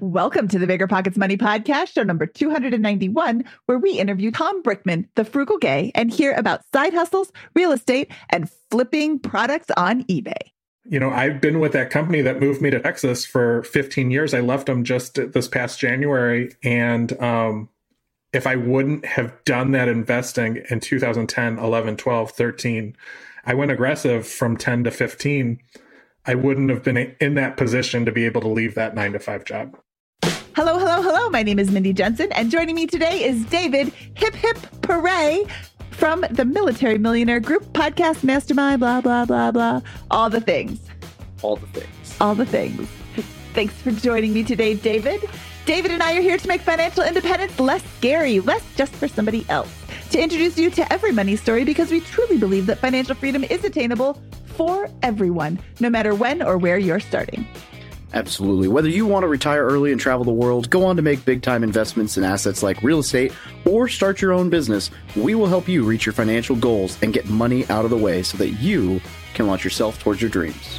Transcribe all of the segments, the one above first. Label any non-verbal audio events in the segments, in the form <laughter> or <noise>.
Welcome to the Bigger Pockets Money Podcast, show number 291, where we interview Tom Brickman, the frugal gay, and hear about side hustles, real estate, and flipping products on eBay. You know, I've been with that company that moved me to Texas for 15 years. I left them just this past January. And um, if I wouldn't have done that investing in 2010, 11, 12, 13, I went aggressive from 10 to 15. I wouldn't have been in that position to be able to leave that nine to five job. Hello, hello, hello. My name is Mindy Jensen, and joining me today is David Hip Hip Pere from the Military Millionaire Group Podcast Mastermind, blah, blah, blah, blah. All the things. All the things. All the things. Thanks for joining me today, David. David and I are here to make financial independence less scary, less just for somebody else. To introduce you to every money story because we truly believe that financial freedom is attainable for everyone, no matter when or where you're starting. Absolutely. Whether you want to retire early and travel the world, go on to make big time investments in assets like real estate, or start your own business, we will help you reach your financial goals and get money out of the way so that you can launch yourself towards your dreams.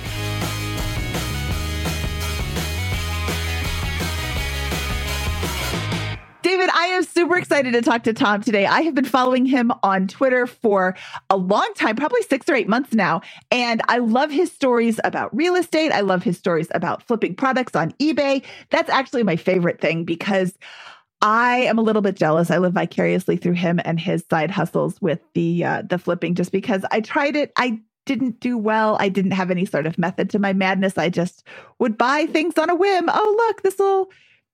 David, I am super excited to talk to Tom today. I have been following him on Twitter for a long time, probably six or eight months now. And I love his stories about real estate. I love his stories about flipping products on eBay. That's actually my favorite thing because I am a little bit jealous. I live vicariously through him and his side hustles with the uh, the flipping just because I tried it. I didn't do well. I didn't have any sort of method to my madness. I just would buy things on a whim. Oh, look, this will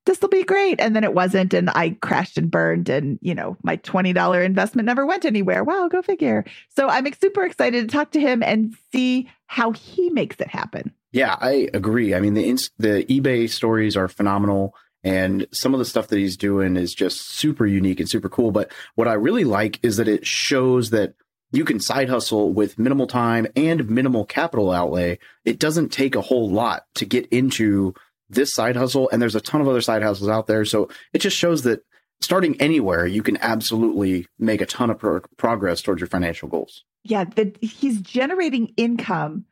this will be great. And then it wasn't. And I crashed and burned. And, you know, my $20 investment never went anywhere. Wow, go figure. So I'm super excited to talk to him and see how he makes it happen. Yeah, I agree. I mean, the, the eBay stories are phenomenal. And some of the stuff that he's doing is just super unique and super cool. But what I really like is that it shows that you can side hustle with minimal time and minimal capital outlay. It doesn't take a whole lot to get into this side hustle and there's a ton of other side hustles out there so it just shows that starting anywhere you can absolutely make a ton of pro- progress towards your financial goals yeah the, he's generating income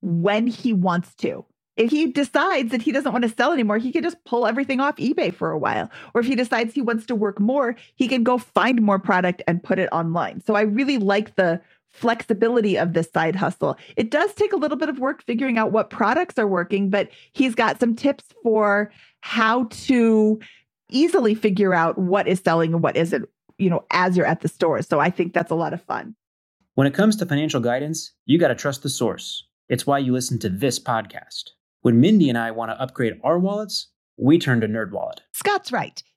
when he wants to if he decides that he doesn't want to sell anymore, he can just pull everything off eBay for a while. Or if he decides he wants to work more, he can go find more product and put it online. So I really like the flexibility of this side hustle. It does take a little bit of work figuring out what products are working, but he's got some tips for how to easily figure out what is selling and what isn't, you know, as you're at the store. So I think that's a lot of fun. When it comes to financial guidance, you got to trust the source. It's why you listen to this podcast. When Mindy and I want to upgrade our wallets, we turn to NerdWallet. Scott's right.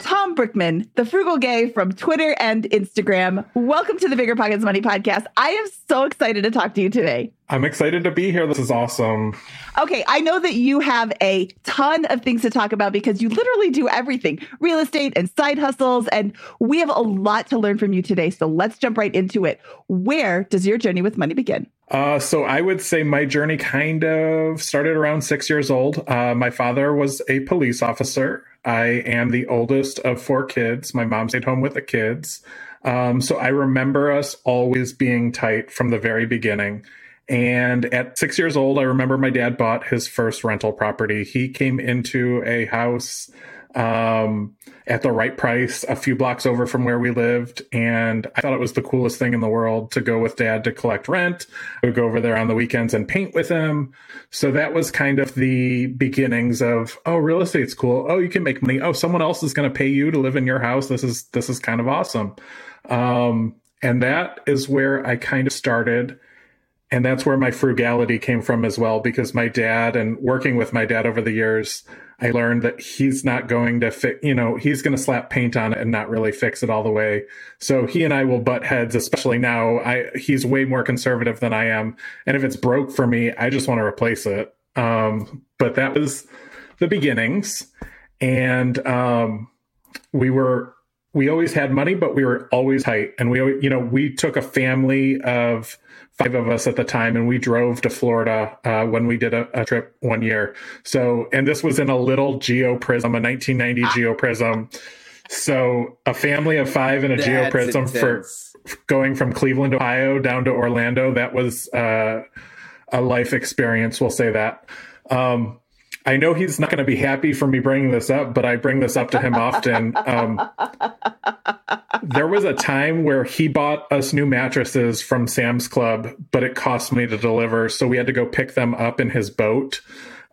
Tom Brickman, the frugal gay from Twitter and Instagram. Welcome to the Bigger Pockets Money podcast. I am so excited to talk to you today. I'm excited to be here. This is awesome. Okay, I know that you have a ton of things to talk about because you literally do everything real estate and side hustles. And we have a lot to learn from you today. So let's jump right into it. Where does your journey with money begin? Uh, so I would say my journey kind of started around six years old. Uh, my father was a police officer. I am the oldest of four kids. My mom stayed home with the kids. Um, so I remember us always being tight from the very beginning. And at six years old, I remember my dad bought his first rental property. He came into a house um, at the right price a few blocks over from where we lived. And I thought it was the coolest thing in the world to go with dad to collect rent. I would go over there on the weekends and paint with him. So that was kind of the beginnings of, oh, real estate's cool. Oh, you can make money. Oh, someone else is going to pay you to live in your house. This is, this is kind of awesome. Um, and that is where I kind of started and that's where my frugality came from as well because my dad and working with my dad over the years i learned that he's not going to fit you know he's going to slap paint on it and not really fix it all the way. So he and i will butt heads especially now. I he's way more conservative than i am. And if it's broke for me i just want to replace it. Um, but that was the beginnings. And um, we were we always had money but we were always tight. And we you know we took a family of five of us at the time, and we drove to Florida uh, when we did a, a, trip one year. So, and this was in a little Geo Prizm, a 1990 ah. Geo Prizm. So, a family of five in a Geo Prizm for going from Cleveland, Ohio, down to Orlando. That was uh, a life experience. We'll say that. Um, I know he's not going to be happy for me bringing this up, but I bring this up to him often. Um, there was a time where he bought us new mattresses from Sam's Club, but it cost me to deliver. So we had to go pick them up in his boat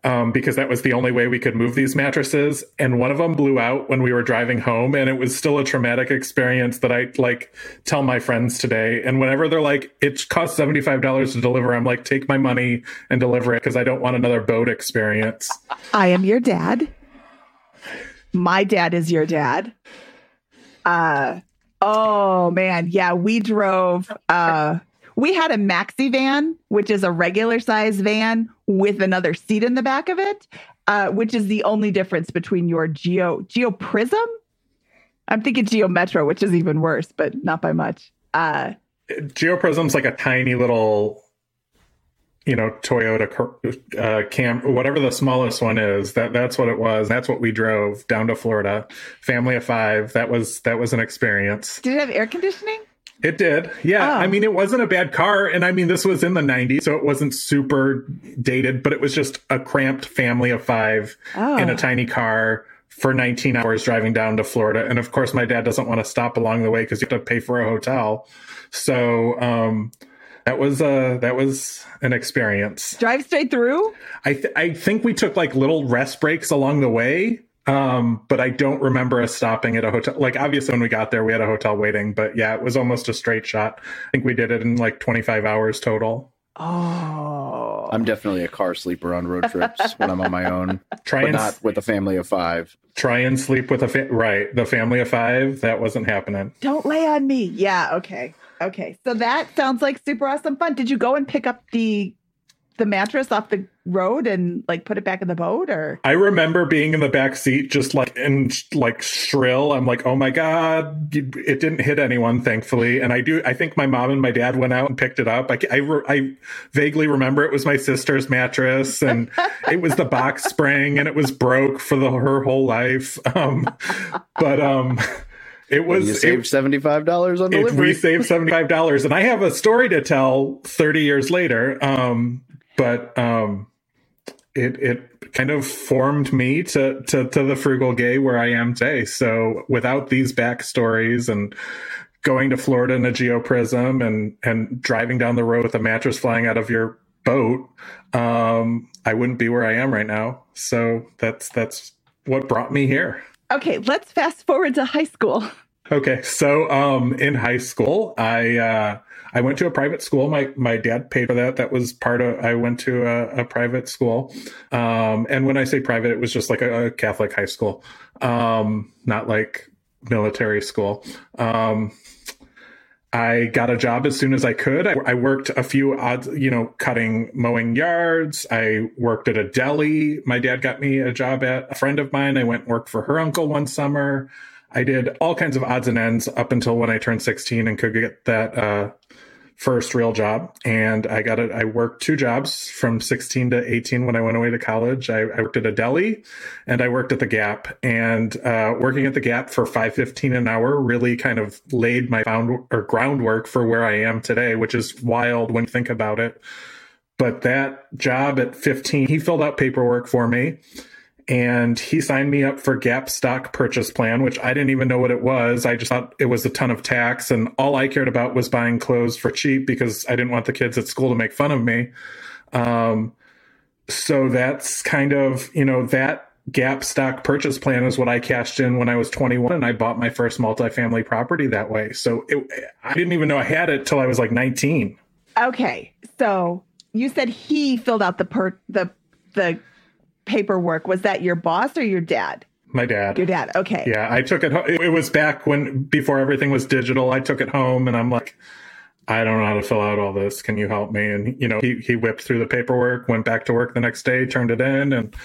um, because that was the only way we could move these mattresses. And one of them blew out when we were driving home, and it was still a traumatic experience that I like tell my friends today. And whenever they're like, "It costs seventy five dollars to deliver," I'm like, "Take my money and deliver it," because I don't want another boat experience. I am your dad. My dad is your dad. Uh oh man, yeah, we drove uh we had a maxi van, which is a regular size van with another seat in the back of it, uh, which is the only difference between your Geo Geo Prizm. I'm thinking Geo Metro, which is even worse, but not by much. Uh, Geo Prizm's like a tiny little, you know, Toyota uh, Cam, whatever the smallest one is. That that's what it was. That's what we drove down to Florida. Family of five. That was that was an experience. Did it have air conditioning? It did. Yeah. Oh. I mean, it wasn't a bad car. And I mean, this was in the 90s, so it wasn't super dated, but it was just a cramped family of five oh. in a tiny car for 19 hours driving down to Florida. And of course, my dad doesn't want to stop along the way because you have to pay for a hotel. So, um, that was uh that was an experience. Drive straight through? I th- I think we took like little rest breaks along the way um, but I don't remember us stopping at a hotel. Like obviously when we got there, we had a hotel waiting, but yeah, it was almost a straight shot. I think we did it in like 25 hours total. Oh, I'm definitely a car sleeper on road trips when I'm on my own. Try and not with a family of five. Try and sleep with a fa- right. The family of five that wasn't happening. Don't lay on me. Yeah. Okay. Okay. So that sounds like super awesome fun. Did you go and pick up the the mattress off the road and like put it back in the boat or? I remember being in the back seat just like in like shrill. I'm like oh my god it didn't hit anyone thankfully. And I do I think my mom and my dad went out and picked it up. I I, I vaguely remember it was my sister's mattress and it was the box <laughs> spring and it was broke for the her whole life. Um but um it was you saved seventy five dollars on delivery. we saved seventy five dollars, and I have a story to tell thirty years later. Um, but um, it it kind of formed me to, to to the frugal gay where I am today. So without these backstories and going to Florida in a Geo Prizm and and driving down the road with a mattress flying out of your boat, um, I wouldn't be where I am right now. So that's that's what brought me here. Okay, let's fast forward to high school. Okay, so um, in high school, I uh, I went to a private school. My my dad paid for that. That was part of. I went to a, a private school, um, and when I say private, it was just like a, a Catholic high school, um, not like military school. Um, I got a job as soon as I could. I, I, worked a few odds, you know, cutting, mowing yards. I worked at a deli. My dad got me a job at a friend of mine. I went and worked for her uncle one summer. I did all kinds of odds and ends up until when I turned 16 and could get that uh, first real job. And I got it. I worked two jobs from 16 to 18 when I went away to college. I, I worked at a deli and I worked at the Gap. And uh, working at the Gap for 5.15 an hour really kind of laid my found or groundwork for where I am today, which is wild when you think about it. But that job at 15, he filled out paperwork for me and he signed me up for Gap stock purchase plan, which I didn't even know what it was. I just thought it was a ton of tax, and all I cared about was buying clothes for cheap because I didn't want the kids at school to make fun of me. Um, so that's kind of you know that Gap stock purchase plan is what I cashed in when I was 21, and I bought my first multifamily property that way. So it, I didn't even know I had it till I was like 19. Okay, so you said he filled out the per the the paperwork, was that your boss or your dad? My dad. Your dad. Okay. Yeah, I took it. It was back when before everything was digital. I took it home, and I'm like, I don't know how to fill out all this. Can you help me? And you know, he he whipped through the paperwork, went back to work the next day, turned it in, and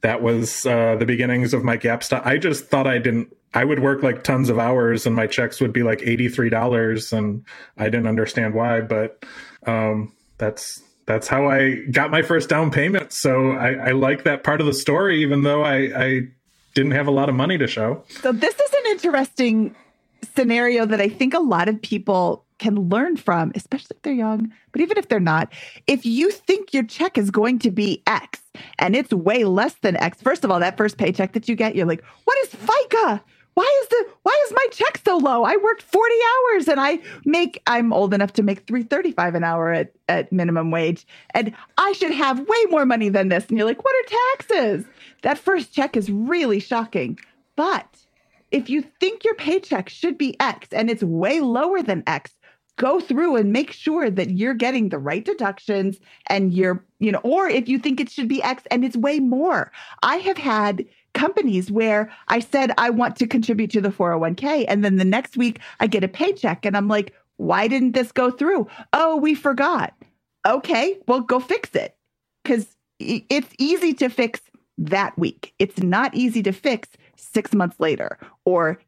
that was uh, the beginnings of my gap stock. I just thought I didn't. I would work like tons of hours, and my checks would be like eighty three dollars, and I didn't understand why. But um, that's that's how I got my first down payment. So I, I like that part of the story, even though I, I didn't have a lot of money to show. So this is an interesting scenario that I think a lot of people can learn from, especially if they're young, but even if they're not. If you think your check is going to be X and it's way less than X, first of all, that first paycheck that you get, you're like, what is FICA? Why is the why is my check so low? I worked 40 hours and I make I'm old enough to make 335 an hour at, at minimum wage and I should have way more money than this. And you're like, what are taxes? That first check is really shocking. But if you think your paycheck should be X and it's way lower than X, go through and make sure that you're getting the right deductions and you're, you know, or if you think it should be X and it's way more. I have had companies where I said I want to contribute to the 401k and then the next week I get a paycheck and I'm like, why didn't this go through? Oh, we forgot. Okay, well go fix it. Cuz it's easy to fix that week. It's not easy to fix 6 months later or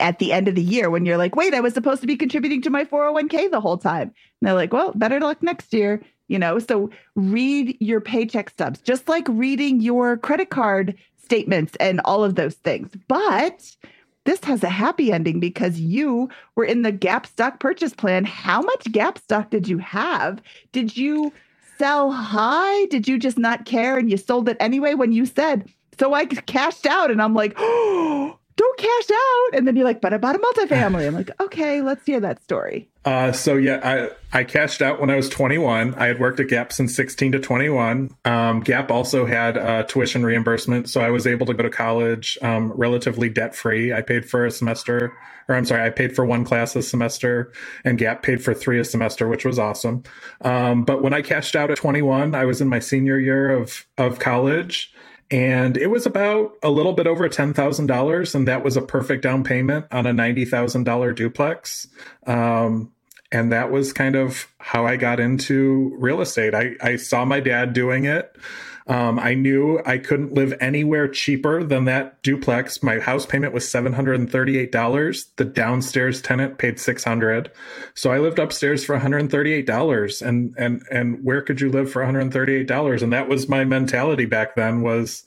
at the end of the year when you're like, "Wait, I was supposed to be contributing to my 401k the whole time." And they're like, "Well, better luck next year." You know, so read your paycheck stubs, just like reading your credit card statements and all of those things. But this has a happy ending because you were in the Gap stock purchase plan. How much Gap stock did you have? Did you sell high? Did you just not care and you sold it anyway when you said, so I cashed out? And I'm like, oh, <gasps> don't cash out. And then you're like, but I bought a multifamily. I'm like, okay, let's hear that story. Uh, so yeah, I, I cashed out when I was 21. I had worked at Gap since 16 to 21. Um, Gap also had uh, tuition reimbursement, so I was able to go to college um, relatively debt free. I paid for a semester, or I'm sorry, I paid for one class a semester, and Gap paid for three a semester, which was awesome. Um, but when I cashed out at 21, I was in my senior year of of college and it was about a little bit over $10,000. And that was a perfect down payment on a $90,000 duplex. Um, and that was kind of how I got into real estate. I, I saw my dad doing it. Um, I knew I couldn't live anywhere cheaper than that duplex. My house payment was seven hundred and thirty-eight dollars. The downstairs tenant paid six hundred, so I lived upstairs for one hundred and thirty-eight dollars. And and and where could you live for one hundred and thirty-eight dollars? And that was my mentality back then. Was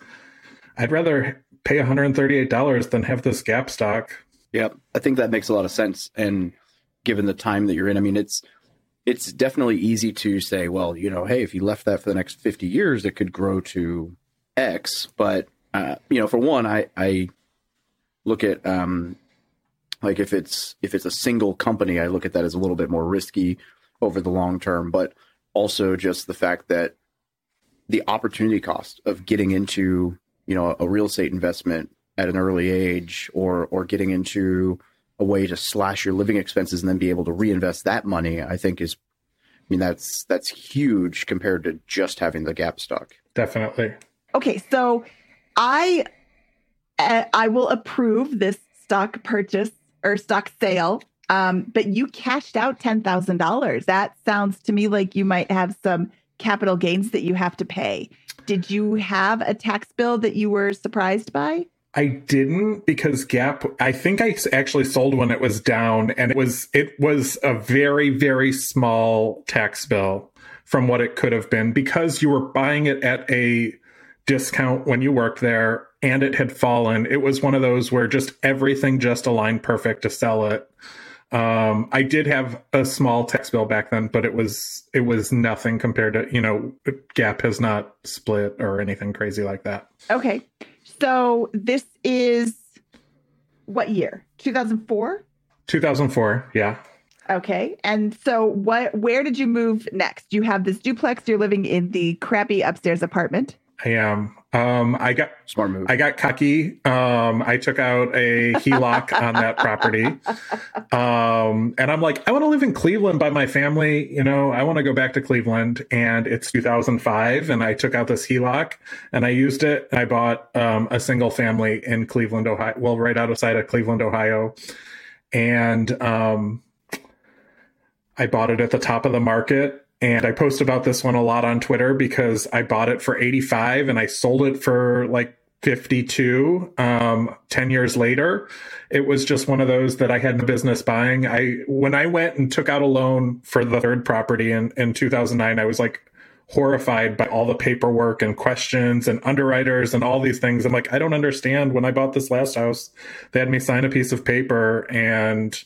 I'd rather pay one hundred and thirty-eight dollars than have this gap stock. Yep, I think that makes a lot of sense. And given the time that you're in, I mean, it's it's definitely easy to say, well, you know, hey, if you left that for the next 50 years, it could grow to X. But, uh, you know, for one, I, I look at, um, like if it's, if it's a single company, I look at that as a little bit more risky over the long term. But also just the fact that the opportunity cost of getting into you know a real estate investment at an early age or or getting into a way to slash your living expenses and then be able to reinvest that money i think is i mean that's that's huge compared to just having the gap stock Definitely. Okay, so I uh, I will approve this stock purchase or stock sale. Um, but you cashed out ten thousand dollars. That sounds to me like you might have some capital gains that you have to pay. Did you have a tax bill that you were surprised by? I didn't because Gap. I think I actually sold when it was down, and it was it was a very very small tax bill from what it could have been because you were buying it at a discount when you worked there, and it had fallen. It was one of those where just everything just aligned perfect to sell it. Um, I did have a small tax bill back then, but it was it was nothing compared to you know Gap has not split or anything crazy like that. Okay. So this is what year? 2004? 2004, yeah. Okay. And so what where did you move next? You have this duplex, you're living in the crappy upstairs apartment. I am. Um, I got smart move I got cocky. Um, I took out a HELOC on that property. Um, and I'm like, I want to live in Cleveland by my family. You know, I want to go back to Cleveland. And it's 2005. And I took out this HELOC and I used it. And I bought um, a single family in Cleveland, Ohio. Well, right outside of Cleveland, Ohio. And um, I bought it at the top of the market and I post about this one a lot on Twitter because I bought it for 85 and I sold it for like 52 um 10 years later. It was just one of those that i had no business buying. I when i went and took out a loan for the third property in in 2009 i was like horrified by all the paperwork and questions and underwriters and all these things. I'm like i don't understand. When i bought this last house they had me sign a piece of paper and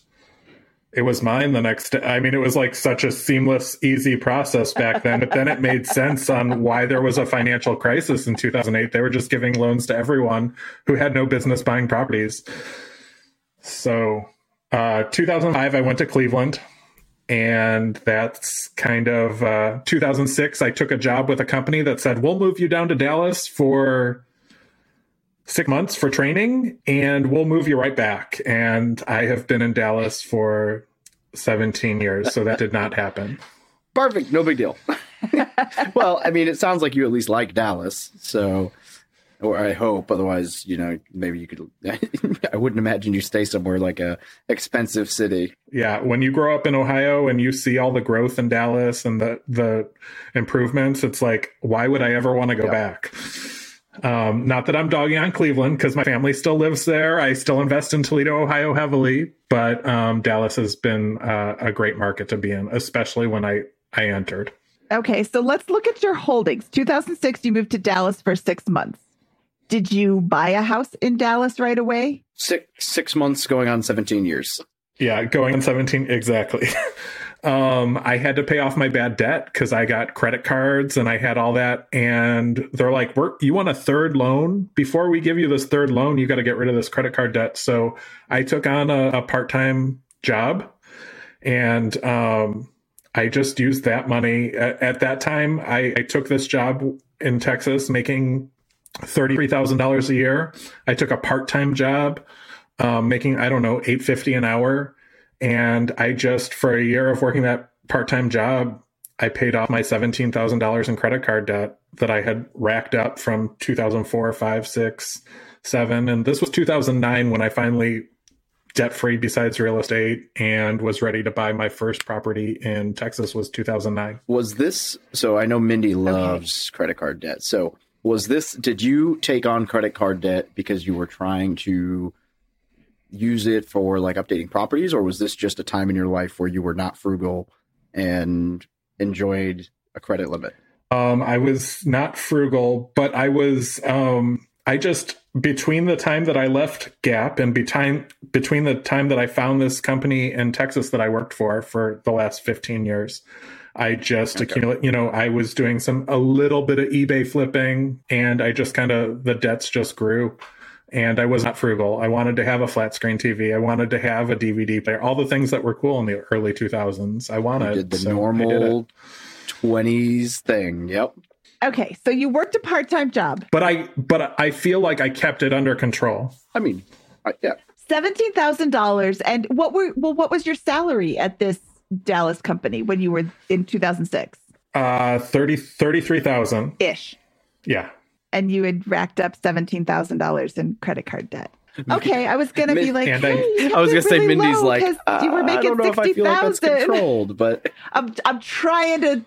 it was mine the next day. I mean, it was like such a seamless, easy process back then. But then it made sense on why there was a financial crisis in 2008. They were just giving loans to everyone who had no business buying properties. So, uh, 2005, I went to Cleveland. And that's kind of uh, 2006. I took a job with a company that said, We'll move you down to Dallas for six months for training and we'll move you right back. And I have been in Dallas for 17 years, so that did not happen. Perfect. No big deal. <laughs> well, I mean, it sounds like you at least like Dallas. So, or I hope. Otherwise, you know, maybe you could. <laughs> I wouldn't imagine you stay somewhere like a expensive city. Yeah, when you grow up in Ohio and you see all the growth in Dallas and the the improvements, it's like, why would I ever want to go back? Um, not that I'm dogging on Cleveland because my family still lives there. I still invest in Toledo, Ohio heavily, but um, Dallas has been uh, a great market to be in, especially when I, I entered. Okay, so let's look at your holdings. 2006, you moved to Dallas for six months. Did you buy a house in Dallas right away? Six six months going on 17 years. Yeah, going on 17 exactly. <laughs> um, I had to pay off my bad debt because I got credit cards and I had all that. And they're like, We're, you want a third loan? Before we give you this third loan, you got to get rid of this credit card debt. So I took on a, a part time job and um, I just used that money. At, at that time, I, I took this job in Texas making $33,000 a year. I took a part time job. Um, making I don't know eight fifty an hour, and I just, for a year of working that part time job, I paid off my $17,000 in credit card debt that I had racked up from 2004, 5, 6, 7. And this was 2009 when I finally debt free besides real estate and was ready to buy my first property in Texas was 2009. Was this so I know Mindy loves okay. credit card debt. So was this did you take on credit card debt because you were trying to use it for like updating properties, or was this just a time in your life where you were not frugal and enjoyed a credit limit? Um, I was not frugal, but I was. Um, I just between the time that I left Gap and between between the time that I found this company in Texas that I worked for for the last fifteen years, I just okay. accumulate. You know, I was doing some a little bit of eBay flipping, and I just kind of the debts just grew and I was not frugal. I wanted to have a flat screen TV. I wanted to have a DVD player. All the things that were cool in the early 2000s. I wanted. You did the so normal 20s thing. Yep. Okay, so you worked a part time job. But I but I feel like I kept it under control. I mean, I, yeah. Seventeen thousand dollars, and what were well? What was your salary at this Dallas company when you were in two thousand six? Uh, 30, 33,000. Ish, Yeah. And you had racked up seventeen thousand dollars in credit card debt. Okay, I was gonna be like, I- hey, I was gonna it say Mindy's like, you were uh, I making don't know if I feel like that's controlled, but <laughs> I'm I'm trying to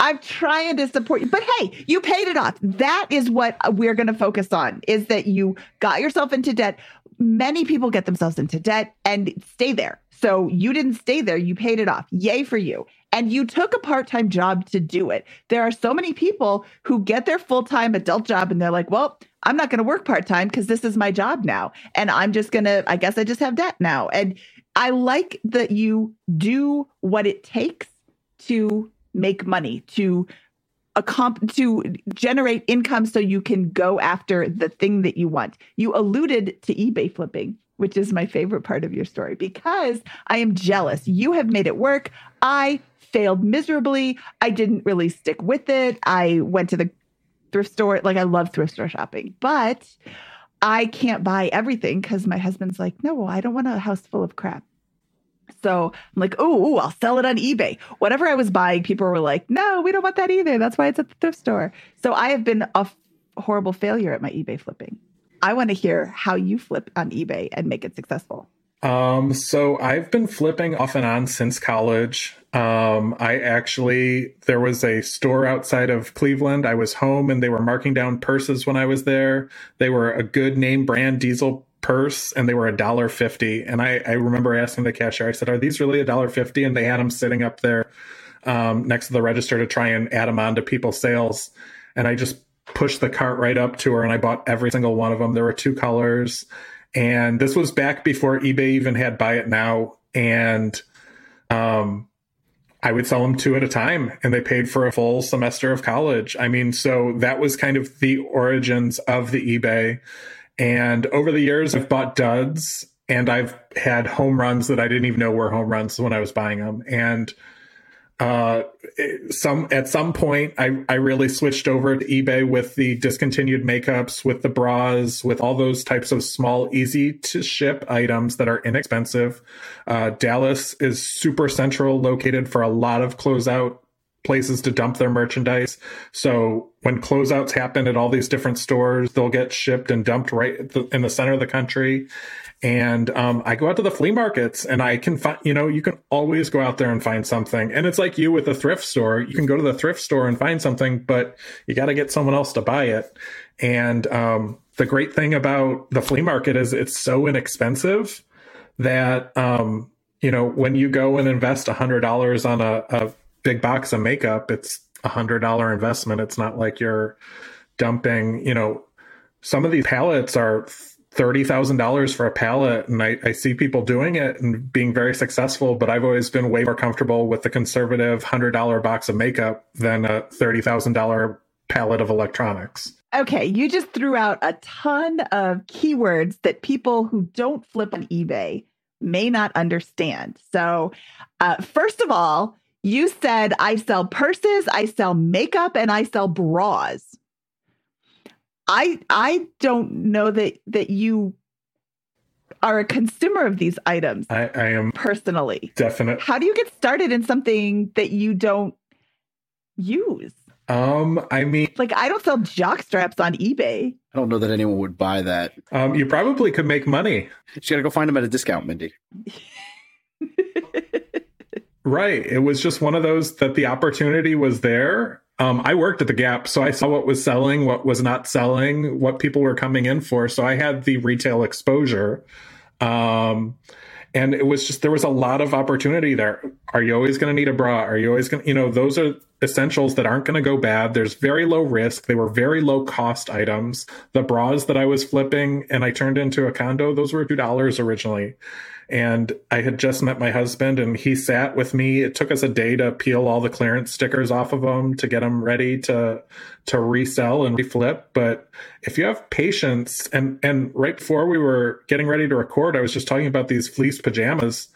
I'm trying to support you. But hey, you paid it off. That is what we're going to focus on is that you got yourself into debt. Many people get themselves into debt and stay there. So you didn't stay there, you paid it off. Yay for you. And you took a part-time job to do it. There are so many people who get their full-time adult job and they're like, "Well, I'm not going to work part-time because this is my job now and I'm just going to I guess I just have debt now." And I like that you do what it takes to make money to to generate income so you can go after the thing that you want. You alluded to eBay flipping, which is my favorite part of your story because I am jealous. You have made it work. I failed miserably. I didn't really stick with it. I went to the thrift store. Like I love thrift store shopping, but I can't buy everything because my husband's like, no, I don't want a house full of crap. So I'm like, oh, I'll sell it on eBay. Whatever I was buying, people were like, no, we don't want that either. That's why it's at the thrift store. So I have been a f- horrible failure at my eBay flipping. I want to hear how you flip on eBay and make it successful. Um, so I've been flipping off and on since college. Um, I actually, there was a store outside of Cleveland. I was home and they were marking down purses when I was there. They were a good name brand diesel purse and they were a dollar fifty. And I, I remember asking the cashier, I said, are these really a dollar fifty? And they had them sitting up there, um, next to the register to try and add them on to people's sales. And I just pushed the cart right up to her and I bought every single one of them. There were two colors. And this was back before eBay even had buy it now. And um, I would sell them two at a time and they paid for a full semester of college. I mean, so that was kind of the origins of the eBay. And over the years, I've bought duds and I've had home runs that I didn't even know were home runs when I was buying them. And uh, some at some point, I I really switched over to eBay with the discontinued makeups, with the bras, with all those types of small, easy to ship items that are inexpensive. Uh, Dallas is super central, located for a lot of closeout places to dump their merchandise. So when closeouts happen at all these different stores, they'll get shipped and dumped right in the center of the country. And um, I go out to the flea markets and I can find, you know, you can always go out there and find something. And it's like you with a thrift store. You can go to the thrift store and find something, but you got to get someone else to buy it. And um, the great thing about the flea market is it's so inexpensive that, um, you know, when you go and invest a hundred dollars on a, a big box of makeup, it's a hundred dollar investment. It's not like you're dumping, you know, some of these palettes are thirty thousand dollars for a pallet, and I, I see people doing it and being very successful. But I've always been way more comfortable with the conservative hundred dollar box of makeup than a thirty thousand dollar pallet of electronics. Okay, you just threw out a ton of keywords that people who don't flip on eBay may not understand. So, uh, first of all, you said I sell purses, I sell makeup, and I sell bras. I I don't know that that you are a consumer of these items I, I am personally. definite. How do you get started in something that you don't use? Um, I mean, Like I don't sell jock straps on eBay. I don't know that anyone would buy that. um, you probably could make money. You got to go find them at a discount, Mindy. <laughs> Right. It was just one of those that the opportunity was there. Um, I worked at the Gap, so I saw what was selling, what was not selling, what people were coming in for. So I had the retail exposure. Um, and it was just, there was a lot of opportunity there. Are you always going to need a bra? Are you always going to, you know, those are essentials that aren't going to go bad. There's very low risk. They were very low cost items. The bras that I was flipping and I turned into a condo, those were $2 originally. And I had just met my husband and he sat with me. It took us a day to peel all the clearance stickers off of them to get them ready to, to resell and reflip. But if you have patience and, and right before we were getting ready to record, I was just talking about these fleece pajamas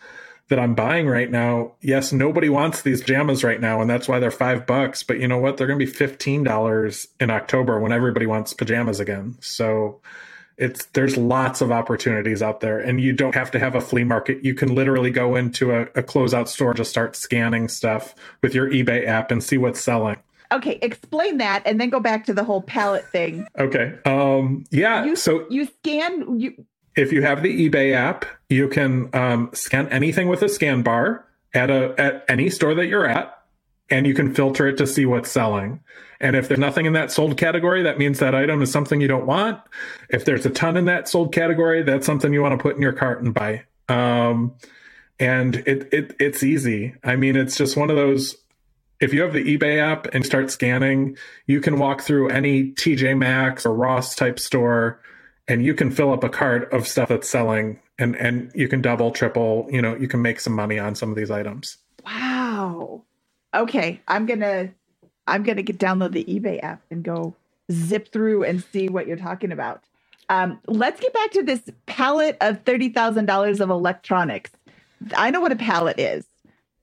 that I'm buying right now, yes, nobody wants these pajamas right now, and that's why they're five bucks. But you know what? They're going to be fifteen dollars in October when everybody wants pajamas again. So it's there's lots of opportunities out there, and you don't have to have a flea market. You can literally go into a, a closeout store, just start scanning stuff with your eBay app and see what's selling. Okay, explain that, and then go back to the whole palette thing. Okay. Um. Yeah. You, so you scan you if you have the eBay app, you can um, scan anything with a scan bar at a at any store that you're at, and you can filter it to see what's selling. And if there's nothing in that sold category, that means that item is something you don't want. If there's a ton in that sold category, that's something you want to put in your cart and buy. Um, and it, it it's easy. I mean, it's just one of those. If you have the eBay app and start scanning, you can walk through any TJ Maxx or Ross type store and you can fill up a cart of stuff that's selling and and you can double triple you know you can make some money on some of these items. Wow. Okay. I'm gonna i'm gonna get download the ebay app and go zip through and see what you're talking about. Um, let's get back to this palette of $30000 of electronics. I know what a palette is.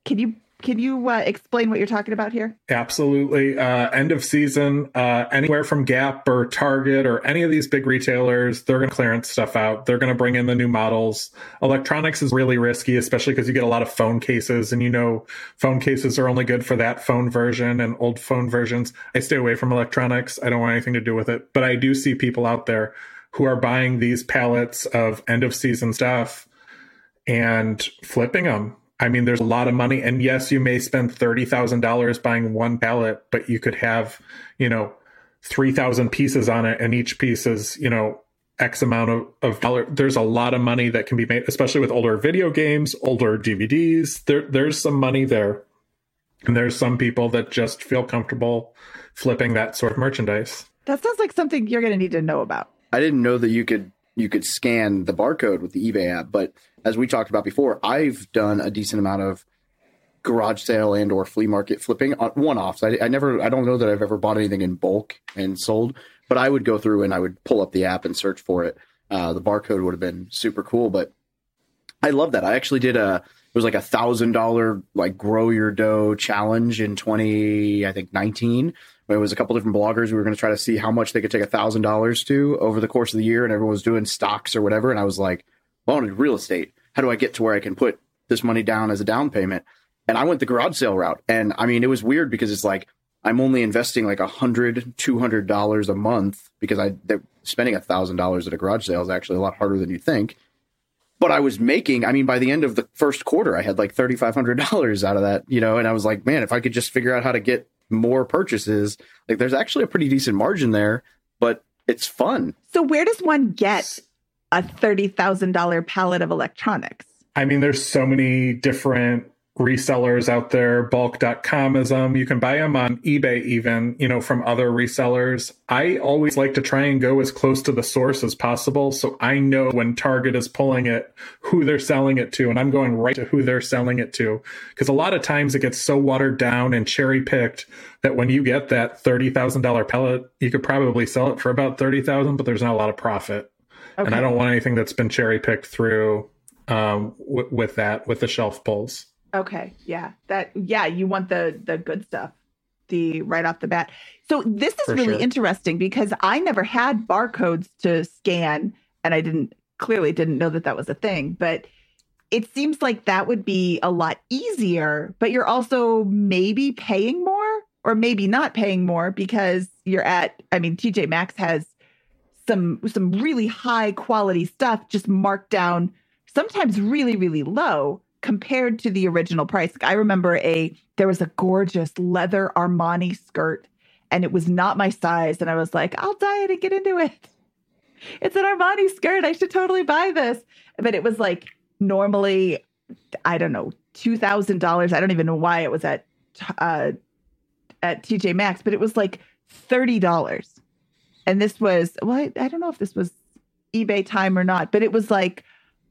Can you can you uh, explain what you're talking about here? Absolutely. Uh, end of season, uh, anywhere from Gap or Target or any of these big retailers, they're going to clearance stuff out. They're going to bring in the new models. Electronics is really risky, especially because you get a lot of phone cases, and you know, phone cases are only good for that phone version and old phone versions. I stay away from electronics. I don't want anything to do with it. But I do see people out there who are buying these pallets of end of season stuff and flipping them I mean, there's a lot of money. And yes, you may spend $30,000 buying one pallet, but you could have, you know, 3,000 pieces on it. And each piece is, you know, X amount of, of dollar. There's a lot of money that can be made, especially with older video games, older DVDs. There, there's some money there. And there's some people that just feel comfortable flipping that sort of merchandise. That sounds like something you're going to need to know about. I didn't know that you could you could scan the barcode with the eBay app, but as we talked about before, I've done a decent amount of garage sale and or flea market flipping on one-offs. I, I never, I don't know that I've ever bought anything in bulk and sold, but I would go through and I would pull up the app and search for it. Uh, the barcode would have been super cool, but I love that. I actually did a, it was like a thousand dollar like grow your dough challenge in 20, I think 19. It was a couple different bloggers. We were going to try to see how much they could take a thousand dollars to over the course of the year. And everyone was doing stocks or whatever. And I was like, well, wanted real estate. How do I get to where I can put this money down as a down payment? And I went the garage sale route. And I mean, it was weird because it's like, I'm only investing like a hundred, two hundred dollars a month because I spending a thousand dollars at a garage sale is actually a lot harder than you think. But I was making, I mean, by the end of the first quarter, I had like thirty five hundred dollars out of that, you know. And I was like, man, if I could just figure out how to get more purchases, like there's actually a pretty decent margin there. But it's fun. So where does one get a $30,000 pallet of electronics? I mean, there's so many different resellers out there. Bulk.com is them. You can buy them on eBay, even, you know, from other resellers. I always like to try and go as close to the source as possible. So I know when Target is pulling it, who they're selling it to. And I'm going right to who they're selling it to. Because a lot of times it gets so watered down and cherry picked that when you get that $30,000 pellet, you could probably sell it for about 30,000, but there's not a lot of profit. Okay. And I don't want anything that's been cherry picked through um, w- with that, with the shelf pulls. Okay. Yeah. That, yeah, you want the, the good stuff, the right off the bat. So this is For really sure. interesting because I never had barcodes to scan and I didn't, clearly didn't know that that was a thing, but it seems like that would be a lot easier, but you're also maybe paying more or maybe not paying more because you're at, I mean, TJ Maxx has some some really high quality stuff just marked down sometimes really really low compared to the original price. I remember a there was a gorgeous leather Armani skirt and it was not my size and I was like, I'll dye it and get into it. <laughs> It's an Armani skirt. I should totally buy this. But it was like normally I don't know, $2,000. I don't even know why it was at uh at TJ Maxx, but it was like $30 and this was well I, I don't know if this was ebay time or not but it was like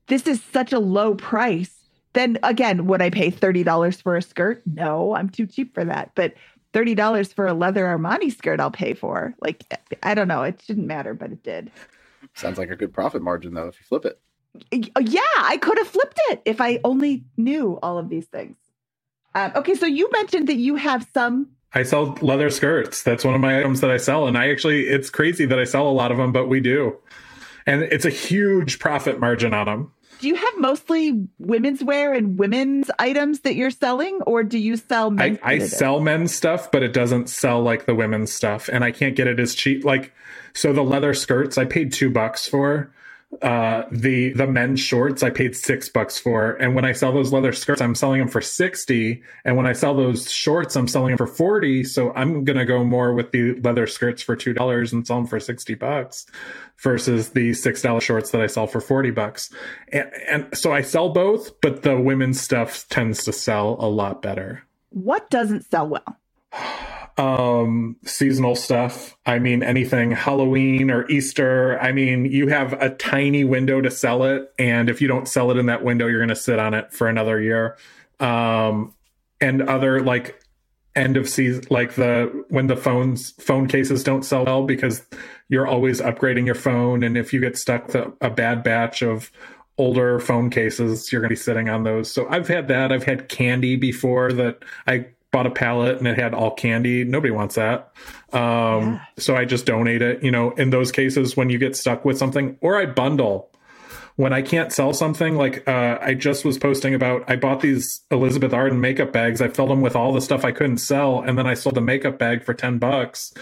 this is such a low price. Then again would i pay $30 for a skirt? No i'm too cheap for that. But $30 for a leather armani skirt i'll pay for. Like i don't know. It shouldn't matter but it did. Sounds like a good profit margin though if you flip it. Yeah, I could have flipped it if I only knew all of these things. Um, okay, so you mentioned that you have some. I sell leather skirts. That's one of my items that I sell. And I actually, it's crazy that I sell a lot of them, but we do. And it's a huge profit margin on them. Do you have mostly women's wear and women's items that you're selling, or do you sell men's? I, I sell men's stuff, but it doesn't sell like the women's stuff. And I can't get it as cheap. Like, so the leather skirts I paid two bucks for uh the the men's shorts i paid six bucks for. And when i sell those leather skirts i'm selling them for 60 and when i sell those shorts i'm selling them for 40 so i'm gonna go more with the leather skirts for two dollars and sell them for 60 bucks versus the six dollar shorts that i sell for 40 bucks. And, and so i sell both but the women's stuff tends to sell a lot better. What doesn't sell well <sighs> um seasonal stuff. I mean anything halloween or easter. I mean you have a tiny window to sell it and if you don't sell it in that window you're going to sit on it for another year. Um and other like end of season like the when the phones phone cases don't sell well because you're always upgrading your phone and if you get stuck with a, a bad batch of older phone cases you're going to be sitting on those. So i've had that. I've had candy before that i bought a pallet and it had all candy. Nobody wants that. Um, yeah. So I just donate it, you know, in those cases when you get stuck with something, or I bundle. When I can't sell something, like uh, I just was posting about, I bought these Elizabeth Arden makeup bags. I filled them with all the stuff I couldn't sell, and then I sold the makeup bag for ten bucks.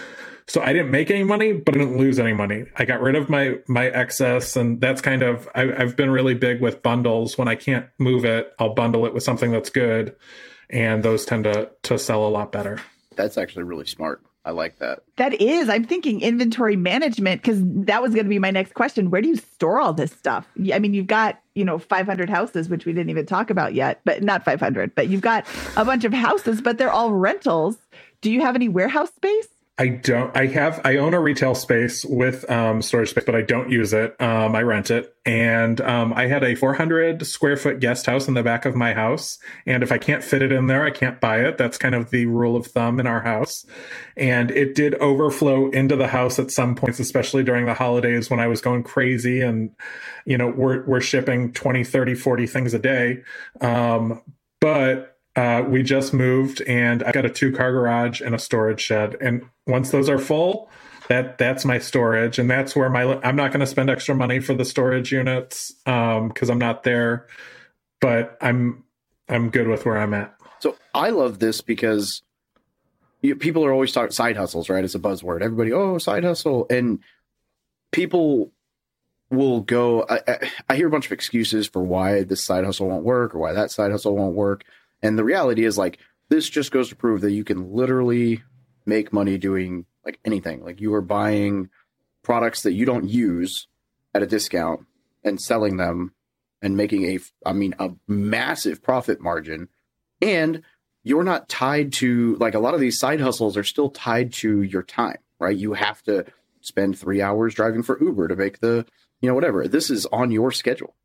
So I didn't make any money, but I didn't lose any money. I got rid of my my excess, and that's kind of I, I've been really big with bundles. When I can't move it, I'll bundle it with something that's good and those tend to to sell a lot better. That's actually really smart. I like that. That is. I'm thinking inventory management because that was going to be my next question. Where do you store all this stuff? I mean, you've got, you know, 500 houses, which we didn't even talk about yet, but not 500, but you've got a bunch of houses, but they're all rentals. Do you have any warehouse space? I don't. I have. I own a retail space with um, storage space, but I don't use it. Um, I rent it, and um, I had a 400 square foot guest house in the back of my house. And if I can't fit it in there, I can't buy it. That's kind of the rule of thumb in our house. And it did overflow into the house at some points, especially during the holidays when I was going crazy, and you know, we're we're shipping 20, 30, 40 things a day. Um, but uh, we just moved and I've got a two car garage and a storage shed. And once those are full, that that's my storage and that's where my I'm not going to spend extra money for the storage units um cuz I'm not there but I'm I'm good with where I'm at. So I love this because you, people are always talking side hustles, right? It's a buzzword. Everybody, oh, side hustle, and people will go. I, I, I hear a bunch of excuses for why this side hustle won't work or why that side hustle won't work. And the reality is like this just goes to prove that you can literally make money doing like anything. Like you are buying products that you don't use at a discount and selling them and making a I mean a massive profit margin and you're not tied to like a lot of these side hustles are still tied to your time, right? You have to spend 3 hours driving for Uber to make the, you know whatever. This is on your schedule.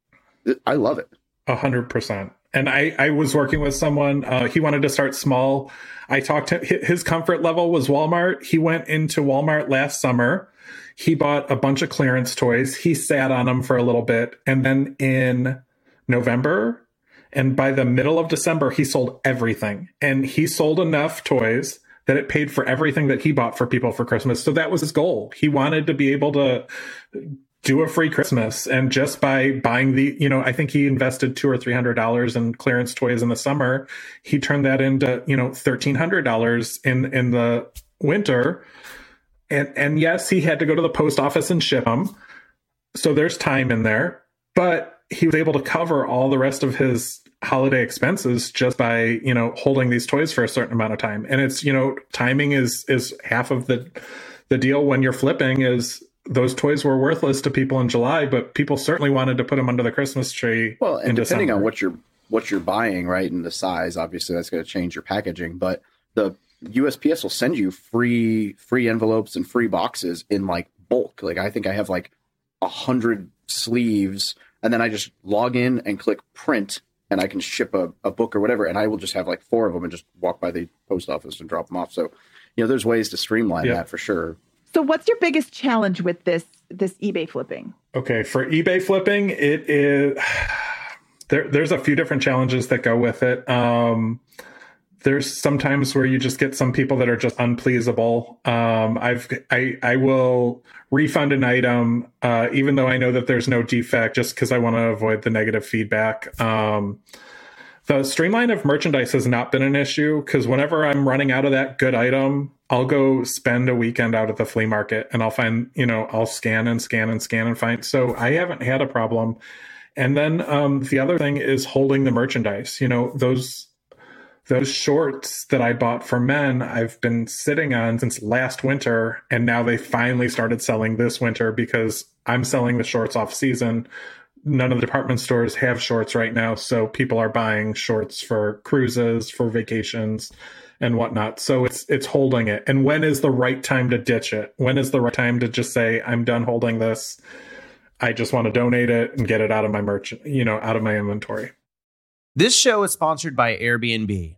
I love it. A hundred percent and I, I was working with someone. Uh, he wanted to start small. I talked to his comfort level was Walmart. He went into Walmart last summer. He bought a bunch of clearance toys. He sat on them for a little bit, and then in November and by the middle of December, he sold everything. And he sold enough toys that it paid for everything that he bought for people for Christmas. So that was his goal. He wanted to be able to do a free Christmas. And just by buying the, you know, I think he invested two or three hundred dollars in clearance toys in the summer. He turned that into, you know, thirteen hundred dollars in in the winter. And and yes, he had to go to the post office and ship them. So there's time in there, but he was able to cover all the rest of his holiday expenses just by you know holding these toys for a certain amount of time and it's you know timing is is half of the the deal when you're flipping is those toys were worthless to people in July, but people certainly wanted to put them under the Christmas tree. Well, and depending December. on what you're what you're buying, right, and the size, obviously that's going to change your packaging. But the USPS will send you free free envelopes and free boxes in like bulk. Like I think I have like a hundred sleeves, and then I just log in and click print, and I can ship a, a book or whatever, and I will just have like four of them and just walk by the post office and drop them off. So, you know, there's ways to streamline that for sure. So what's your biggest challenge with this this eBay flipping? Okay, for eBay flipping, it is there. There's a few different challenges that go with it. Um, there's sometimes where you just get some people that are just unpleasable. Um, I've I I will refund an item uh, even though I know that there's no defect, just because I want to avoid the negative feedback. Um, the streamline of merchandise has not been an issue because whenever I'm running out of that good item, I'll go spend a weekend out at the flea market and I'll find, you know, I'll scan and scan and scan and find. So I haven't had a problem. And then um, the other thing is holding the merchandise. You know, those those shorts that I bought for men, I've been sitting on since last winter, and now they finally started selling this winter because I'm selling the shorts off season. None of the department stores have shorts right now, so people are buying shorts for cruises, for vacations, and whatnot. So it's it's holding it. And when is the right time to ditch it? When is the right time to just say I'm done holding this? I just want to donate it and get it out of my merch, you know, out of my inventory. This show is sponsored by Airbnb.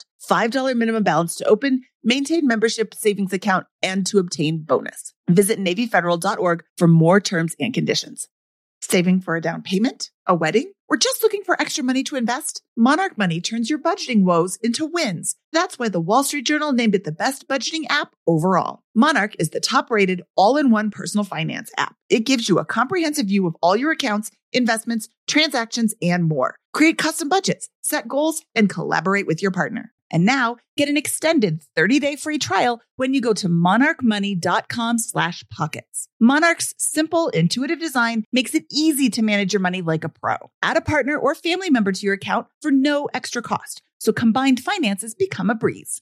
$5 minimum balance to open, maintain membership savings account, and to obtain bonus. Visit NavyFederal.org for more terms and conditions. Saving for a down payment, a wedding, or just looking for extra money to invest? Monarch Money turns your budgeting woes into wins. That's why the Wall Street Journal named it the best budgeting app overall. Monarch is the top rated all in one personal finance app. It gives you a comprehensive view of all your accounts, investments, transactions, and more. Create custom budgets, set goals, and collaborate with your partner. And now get an extended 30-day free trial when you go to monarchmoney.com slash pockets. Monarch's simple, intuitive design makes it easy to manage your money like a pro. Add a partner or family member to your account for no extra cost. So combined finances become a breeze.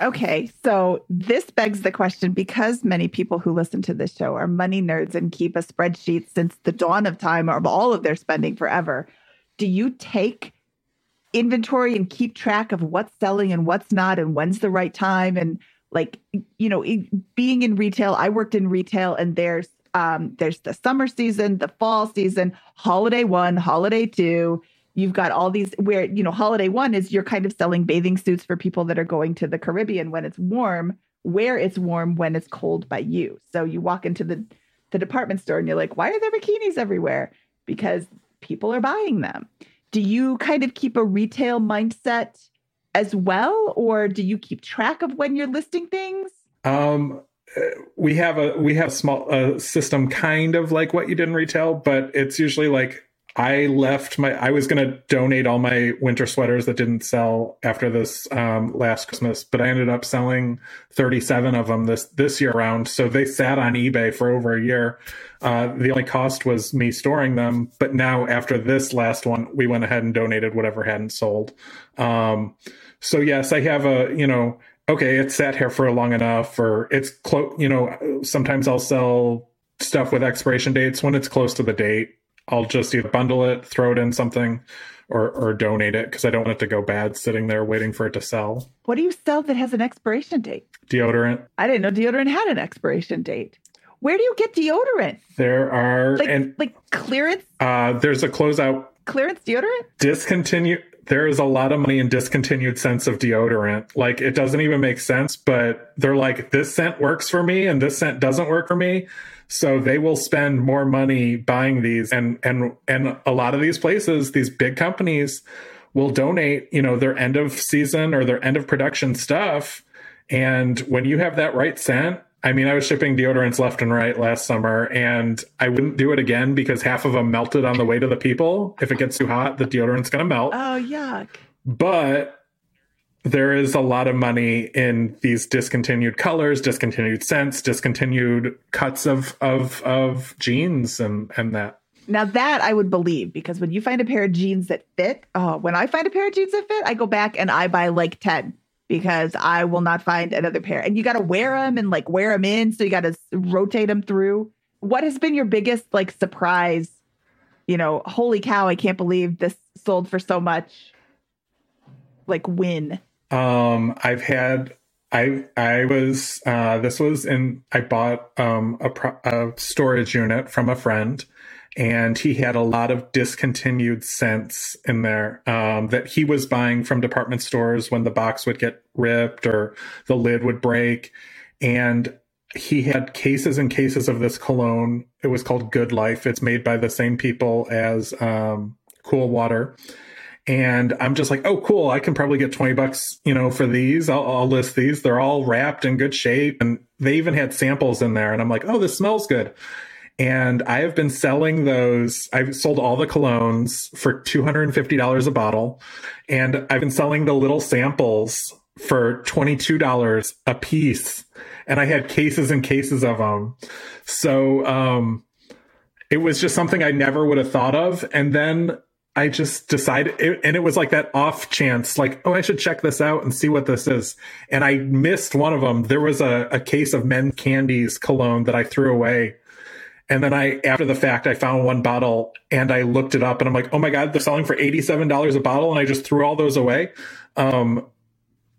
Okay, so this begs the question because many people who listen to this show are money nerds and keep a spreadsheet since the dawn of time of all of their spending forever. Do you take inventory and keep track of what's selling and what's not and when's the right time and like you know being in retail i worked in retail and there's um there's the summer season the fall season holiday one holiday two you've got all these where you know holiday one is you're kind of selling bathing suits for people that are going to the caribbean when it's warm where it's warm when it's cold by you. So you walk into the the department store and you're like why are there bikinis everywhere? Because people are buying them. Do you kind of keep a retail mindset as well or do you keep track of when you're listing things? Um we have a we have a small uh, system kind of like what you did in retail but it's usually like I left my. I was going to donate all my winter sweaters that didn't sell after this um, last Christmas, but I ended up selling 37 of them this this year round. So they sat on eBay for over a year. Uh, the only cost was me storing them. But now after this last one, we went ahead and donated whatever hadn't sold. Um, so yes, I have a you know. Okay, it's sat here for long enough, or it's close. You know, sometimes I'll sell stuff with expiration dates when it's close to the date I'll just either bundle it, throw it in something, or or donate it because I don't want it to go bad sitting there waiting for it to sell. What do you sell that has an expiration date? Deodorant. I didn't know deodorant had an expiration date. Where do you get deodorant? There are like, and like clearance. Uh, there's a closeout clearance deodorant. Discontinue. There is a lot of money in discontinued scents of deodorant. Like it doesn't even make sense, but they're like this scent works for me and this scent doesn't work for me. So they will spend more money buying these and and and a lot of these places, these big companies will donate, you know, their end of season or their end of production stuff. And when you have that right scent, I mean, I was shipping deodorants left and right last summer, and I wouldn't do it again because half of them melted on the way to the people. If it gets too hot, the deodorant's going to melt. Oh, yuck. But there is a lot of money in these discontinued colors, discontinued scents, discontinued cuts of of of jeans and and that. Now that I would believe because when you find a pair of jeans that fit, oh, when I find a pair of jeans that fit, I go back and I buy like 10 because I will not find another pair. And you got to wear them and like wear them in, so you got to rotate them through. What has been your biggest like surprise? You know, holy cow, I can't believe this sold for so much. Like win. Um, I've had I I was uh, this was in I bought um, a, pro, a, storage unit from a friend, and he had a lot of discontinued scents in there um, that he was buying from department stores when the box would get ripped or the lid would break, and he had cases and cases of this cologne. It was called Good Life. It's made by the same people as um, Cool Water and I'm just like, oh, cool. I can probably get 20 bucks, you know, for these. I'll, I'll, list these. They're all wrapped in good shape. And they even had samples in there. And I'm like, oh, this smells good. And I have been selling those. I've sold all the colognes for $250 a bottle. And I've been selling the little samples for $22 a piece. And I had cases and cases of them. So, um, it was just something I never would have thought of. And then I just decided, it, and it was like that off chance, like, oh, I should check this out and see what this is. And I missed one of them. There was a, a case of men's Candie's cologne that I threw away. And then I, after the fact, I found one bottle and I looked it up and I'm like, oh my God, they're selling for $87 a bottle. And I just threw all those away. Um,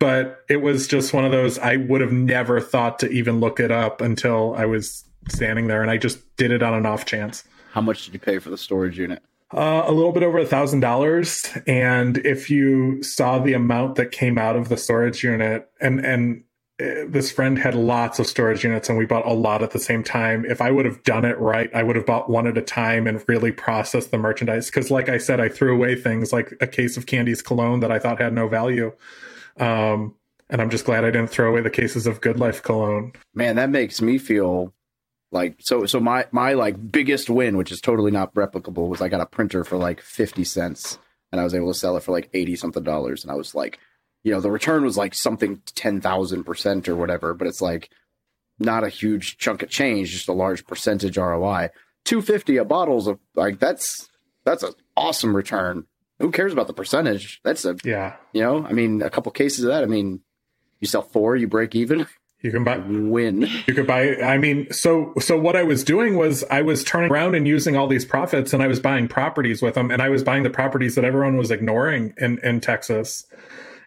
but it was just one of those, I would have never thought to even look it up until I was standing there, and I just did it on an off chance. How much did you pay for the storage unit? Uh, a little bit over a thousand dollars, and if you saw the amount that came out of the storage unit, and and uh, this friend had lots of storage units, and we bought a lot at the same time. If I would have done it right, I would have bought one at a time and really processed the merchandise. Because, like I said, I threw away things like a case of Candie's cologne that I thought had no value. Um, and I'm just glad I didn't throw away the cases of Good Life cologne. Man, that makes me feel like so so my my like biggest win, which is totally not replicable, was I got a printer for like 50 cents and I was able to sell it for like 80 something dollars and I was like, you know, the return was like something 10,000% or whatever, but it's like not a huge chunk of change, just a large percentage ROI. 250 a bottle's of like that's that's an awesome return. Who cares about the percentage? That's a Yeah. you know, I mean, a couple cases of that. I mean, you sell four, you break even, <laughs> You can buy win. you could buy I mean, so so what I was doing was I was turning around and using all these profits and I was buying properties with them and I was buying the properties that everyone was ignoring in in Texas.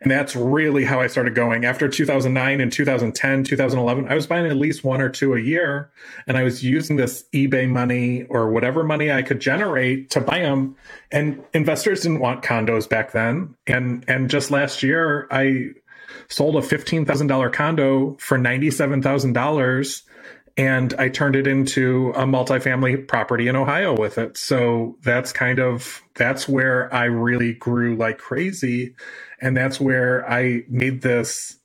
And that's really how I started going. After 2009 and 2010, 2011, I was buying at least one or two a year. And I was using this eBay money or whatever money I could generate to buy them. And investors didn't want condos back then. And, and just last year, I sold a $15,000 condo for $97,000 and I turned it into a multifamily property in Ohio with it. So that's kind of that's where I really grew like crazy and that's where I made this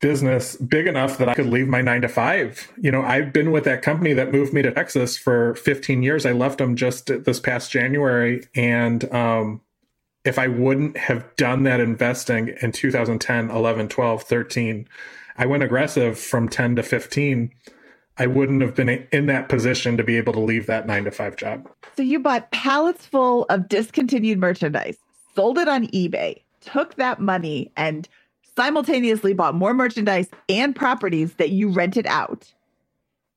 business big enough that I could leave my 9 to 5. You know, I've been with that company that moved me to Texas for 15 years. I left them just this past January and um if I wouldn't have done that investing in 2010, 11, 12, 13, I went aggressive from 10 to 15. I wouldn't have been in that position to be able to leave that nine to five job. So you bought pallets full of discontinued merchandise, sold it on eBay, took that money and simultaneously bought more merchandise and properties that you rented out,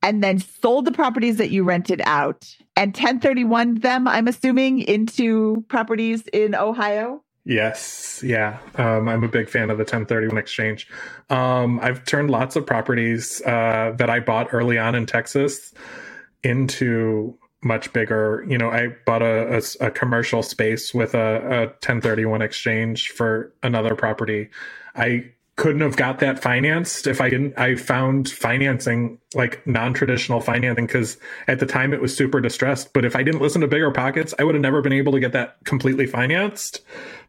and then sold the properties that you rented out and 1031 them, I'm assuming, into properties in Ohio. Yes, yeah. Um, I'm a big fan of the 1031 exchange. Um, I've turned lots of properties uh, that I bought early on in Texas into much bigger. You know, I bought a, a, a commercial space with a, a 1031 exchange for another property. I couldn't have got that financed if I didn't. I found financing like non traditional financing because at the time it was super distressed. But if I didn't listen to Bigger Pockets, I would have never been able to get that completely financed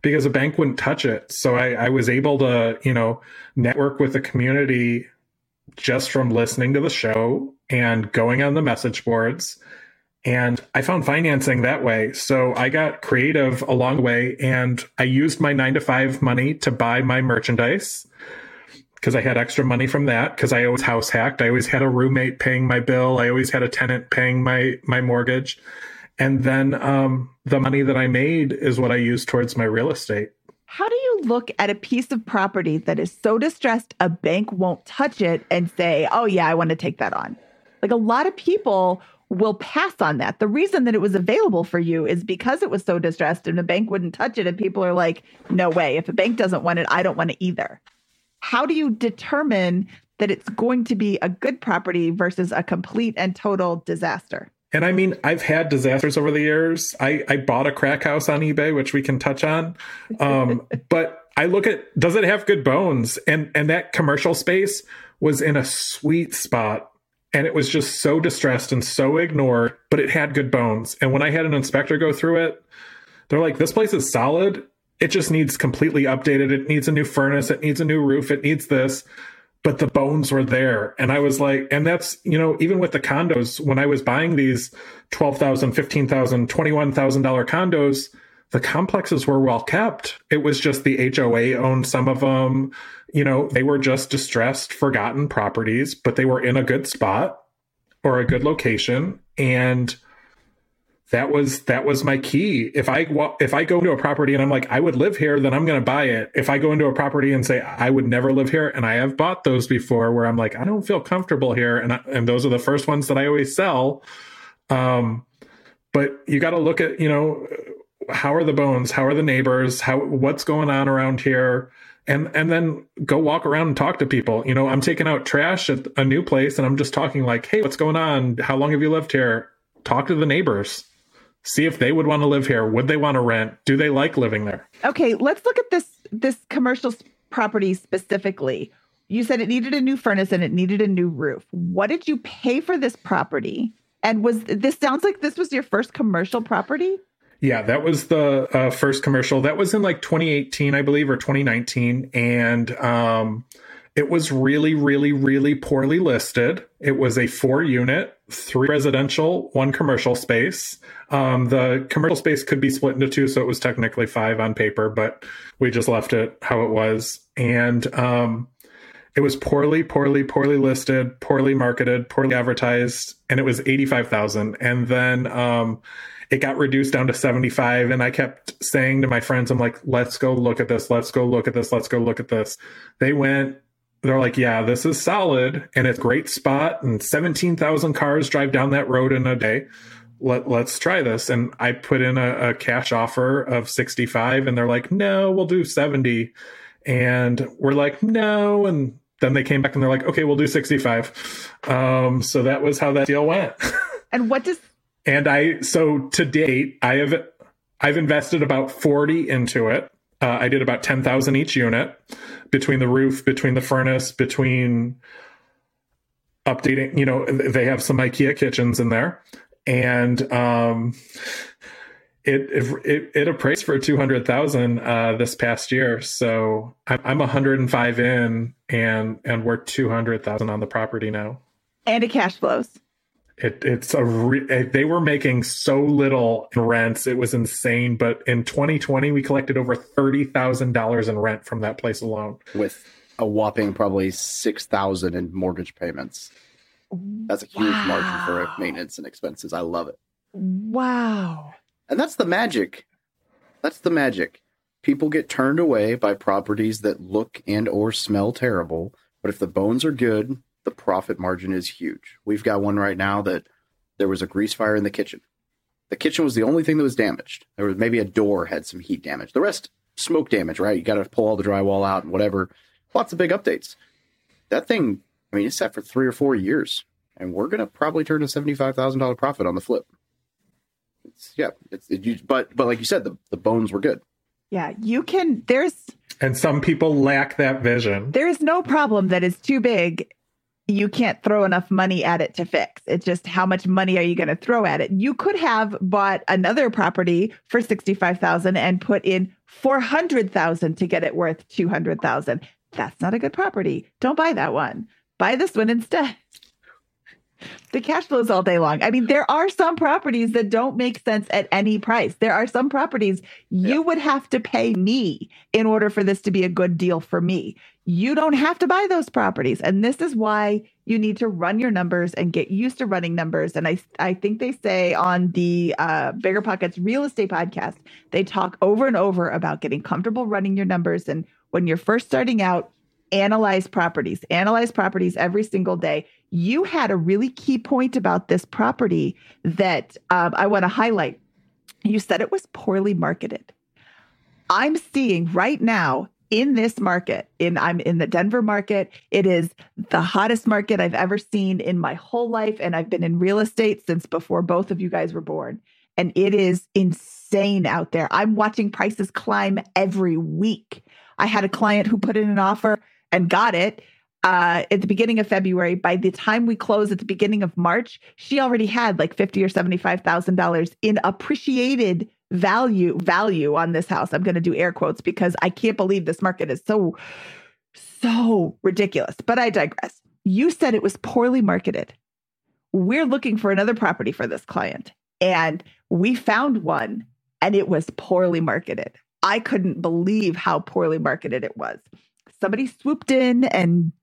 because a bank wouldn't touch it. So I, I was able to, you know, network with the community just from listening to the show and going on the message boards. And I found financing that way. So I got creative along the way and I used my nine to five money to buy my merchandise because I had extra money from that because I always house hacked. I always had a roommate paying my bill. I always had a tenant paying my my mortgage. And then um, the money that I made is what I used towards my real estate. How do you look at a piece of property that is so distressed a bank won't touch it and say, "Oh yeah, I want to take that on"? Like a lot of people will pass on that. The reason that it was available for you is because it was so distressed and the bank wouldn't touch it and people are like, "No way. If a bank doesn't want it, I don't want it either." How do you determine that it's going to be a good property versus a complete and total disaster? And I mean, I've had disasters over the years. I, I bought a crack house on eBay, which we can touch on. Um, <laughs> but I look at does it have good bones? And and that commercial space was in a sweet spot. And it was just so distressed and so ignored, but it had good bones. And when I had an inspector go through it, they're like, this place is solid. It just needs completely updated. It needs a new furnace. It needs a new roof. It needs this but the bones were there. And I was like, and that's, you know, even with the condos, when I was buying these $12,000, $15,000, $21,000 condos, the complexes were well kept. It was just the HOA owned some of them. You know, they were just distressed, forgotten properties, but they were in a good spot or a good location. And that was that was my key. If I if I go into a property and I'm like I would live here, then I'm going to buy it. If I go into a property and say I would never live here, and I have bought those before, where I'm like I don't feel comfortable here, and I, and those are the first ones that I always sell. Um, but you got to look at you know how are the bones? How are the neighbors? How what's going on around here? And and then go walk around and talk to people. You know, I'm taking out trash at a new place and I'm just talking like, "Hey, what's going on? How long have you lived here?" Talk to the neighbors. See if they would want to live here. Would they want to rent? Do they like living there? Okay, let's look at this this commercial property specifically. You said it needed a new furnace and it needed a new roof. What did you pay for this property? And was this sounds like this was your first commercial property? Yeah, that was the uh, first commercial. That was in like 2018, I believe, or 2019, and um, it was really, really, really poorly listed. It was a four unit, three residential, one commercial space. Um, the commercial space could be split into two, so it was technically five on paper, but we just left it how it was. And um, it was poorly, poorly, poorly listed, poorly marketed, poorly advertised, and it was 85,000. And then um, it got reduced down to 75 and i kept saying to my friends i'm like let's go look at this let's go look at this let's go look at this. They went they're like yeah this is solid and it's a great spot and 17,000 cars drive down that road in a day. Let, let's try this. And i put in a, a cash offer of 65 and they're like no we'll do 70 and we're like no. And then they came back and they're like okay we'll do 65 um, so that was how that deal went. <laughs> And what does and I so to date I have I've invested about 40 into it. Uh, I did about 10,000 each unit between the roof, between the furnace, between updating, you know, they have some IKEA kitchens in there and um it it it appraised for 200,000 uh this past year. So I'm, I'm 105 in and and we're 200,000 on the property now. And it cash flows. It, it's a re- eh, they were making so little in rents it was insane but in 2020 we collected over $30,000 in rent from that place alone. With a whopping probably 6,000 in mortgage payments. That's a huge wow. margin for maintenance and expenses. I love it. Wow. And that's the magic. That's the magic. People get turned away by properties that look and or smell terrible but if the bones are good the profit margin is huge. We've got one right now that there was a grease fire in the kitchen. The kitchen was the only thing that was damaged. There was maybe a door had some heat damage. The rest, smoke damage, right? You got to pull all the drywall out and whatever. Lots of big updates. That thing, I mean, it's set for three or four years, and we're going to probably turn a $75,000 profit on the flip. It's, yeah, it's, it, but, but like you said, the, the bones were good. Yeah, you can. There's and some people lack that vision. There is no problem that is too big you can't throw enough money at it to fix. It's just how much money are you going to throw at it? You could have bought another property for 65,000 and put in 400,000 to get it worth 200,000. That's not a good property. Don't buy that one. Buy this one instead. The cash flows all day long. I mean, there are some properties that don't make sense at any price. There are some properties you would have to pay me in order for this to be a good deal for me you don't have to buy those properties. And this is why you need to run your numbers and get used to running numbers. And I, I think they say on the uh, Bigger Pockets real estate podcast, they talk over and over about getting comfortable running your numbers. And when you're first starting out, analyze properties, analyze properties every single day. You had a really key point about this property that um, I want to highlight. You said it was poorly marketed. I'm seeing right now in this market in i'm in the denver market. It is the hottest market i've ever seen in my whole life and i've been in real estate since before both of you guys were born. And it is insane out there. I'm watching prices climb every week. I had a client who put in an offer and got it uh, at the beginning of February. By the time we close at the beginning of March, she already had like fifty or seventy five thousand dollars in appreciated value value on this house. I'm going to do air quotes because I can't believe this market is so so ridiculous. But I digress. You said it was poorly marketed. We're looking for another property for this client and we found one and it was poorly marketed. I couldn't believe how poorly marketed it was. Somebody swooped in and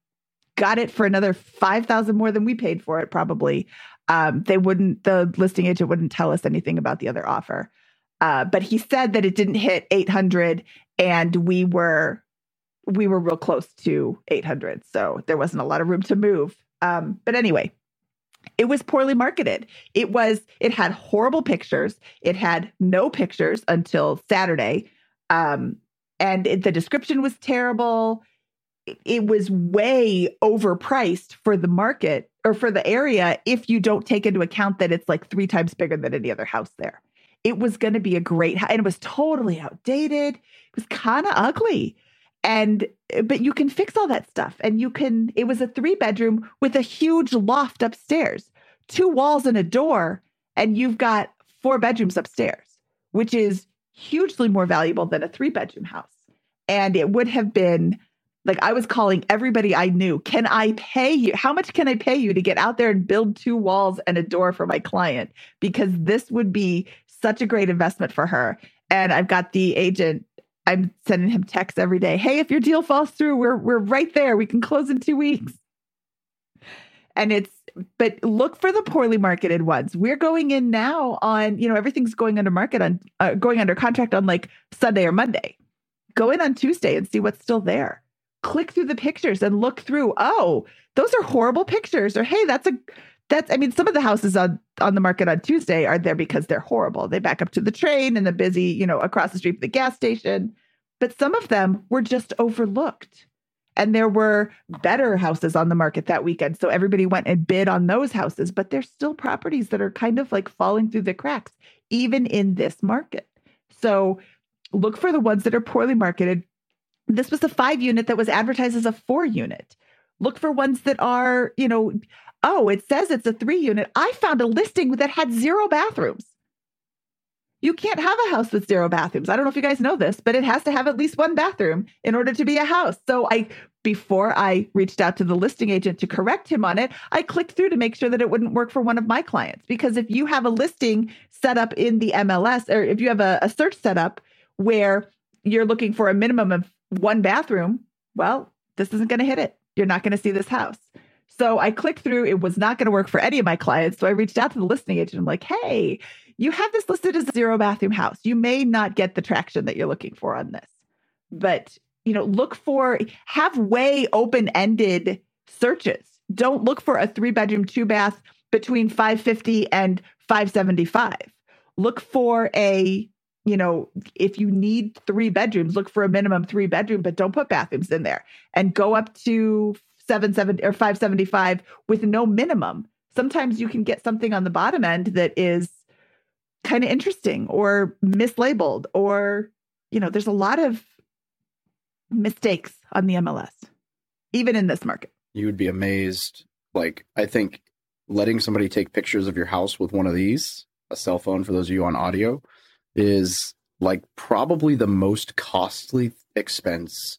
got it for another 5000 more than we paid for it probably. Um, they wouldn't the listing agent wouldn't tell us anything about the other offer. Uh, but he said that it didn't hit 800 and we were we were real close to 800 so there wasn't a lot of room to move um, but anyway it was poorly marketed. It was it had horrible pictures. It had no pictures until Saturday. Um, and it, the description was terrible. It, it was way overpriced for the market or for the area if you don't take into account that it's like three times bigger than any other house there. It was going to be a great house, and it was totally outdated. It was kind of ugly. And eh, but you can fix all that stuff and you can it was a 3 bedroom with a huge loft upstairs, two walls and a door and you've got four bedrooms upstairs, which is hugely more valuable than a 3 bedroom house. And it would have been like I was calling everybody I knew, can I pay you? How much can I pay you to get out there and build two walls and a door for my client? Because this would be such a great investment for her. And I've got the agent I'm sending him texts every day. Hey, if your deal falls through, we're we're right there. We can close in two weeks. And it's but look for the poorly marketed ones. We're going in now on you know everything's going under market on uh, going under contract on like Sunday or Monday. Go in on Tuesday and see what's still there. Click through the pictures and look through. Oh, those are horrible pictures. Or hey, that's a that's I mean some of the houses on on the market on Tuesday are there because they're horrible. They back up to the train and the busy, you know, across the street from the gas station. But some of them were just overlooked. And there were better houses on the market that weekend. So everybody went and bid on those houses, but there's still properties that are kind of like falling through the cracks, even in this market. So look for the ones that are poorly marketed. This was a five unit that was advertised as a four unit. Look for ones that are, you know, oh, it says it's a three unit. I found a listing that had zero bathrooms. You can't have a house with zero bathrooms. I don't know if you guys know this, but it has to have at least one bathroom in order to be a house. So I before I reached out to the listing agent to correct him on it, I clicked through to make sure that it wouldn't work for one of my clients. Because if you have a listing set up in the MLS, or if you have a, a search set up where you're looking for a minimum of one bathroom, well, this isn't going to hit it. You're not going to see this house. So I clicked through. It was not going to work for any of my clients. So I reached out to the listing agent. I'm like, hey, you have this listed as a zero bathroom house. You may not get the traction that you're looking for on this, but you know, look for have way open-ended searches. Don't look for a three bedroom, two bath between 550 and 575. Look for a you know, if you need three bedrooms, look for a minimum three bedroom, but don't put bathrooms in there and go up to seven seven or five seventy five with no minimum. Sometimes you can get something on the bottom end that is kind of interesting or mislabeled, or you know, there's a lot of mistakes on the MLS, even in this market. You would be amazed. Like I think letting somebody take pictures of your house with one of these, a cell phone for those of you on audio, is like probably the most costly expense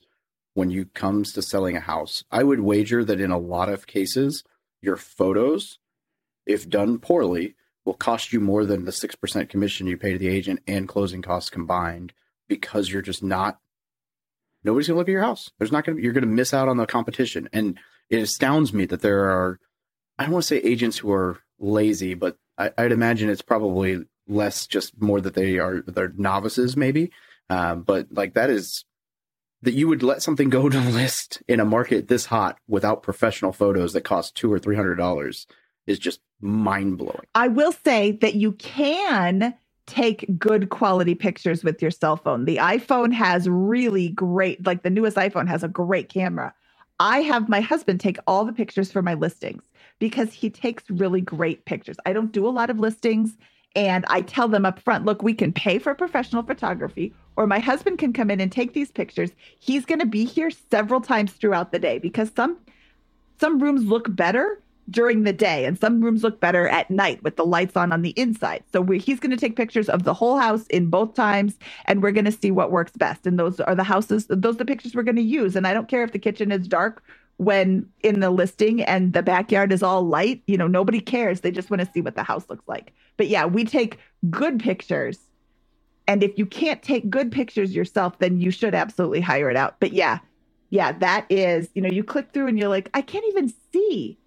when you comes to selling a house. I would wager that in a lot of cases, your photos, if done poorly, will cost you more than the 6% commission you pay to the agent and closing costs combined because you're just not nobody's going to look at your house. There's not going to you're going to miss out on the competition. And it astounds me that there are I don't want to say agents who are lazy, but I, would imagine it's probably less just more that they are they're novices maybe. Um, but like that is that you would let something go to <laughs> list in a market this hot without professional photos that cost two or three hundred dollars is just mind blowing. I will say that you can take good quality pictures with your cell phone. The iPhone has really great, like the newest iPhone has a great camera. I have my husband take all the pictures for my listings because he takes really great pictures. I don't do a lot of listings and I tell them up front, look, we can pay for professional photography or my husband can come in and take these pictures. He's going to be here several times throughout the day because some some rooms look better during the day and some rooms look better at night with the lights on on the inside. So we, he's going to take pictures of the whole house in both times and we're going to see what works best. And those are the houses those are the pictures we're going to use and I don't care if the kitchen is dark when in the listing and the backyard is all light, you know, nobody cares. They just want to see what the house looks like. But yeah, we take good pictures and if you can't take good pictures yourself, then you should absolutely hire it out. But yeah, yeah, that is, you know, you click through and you're like, I can't even see.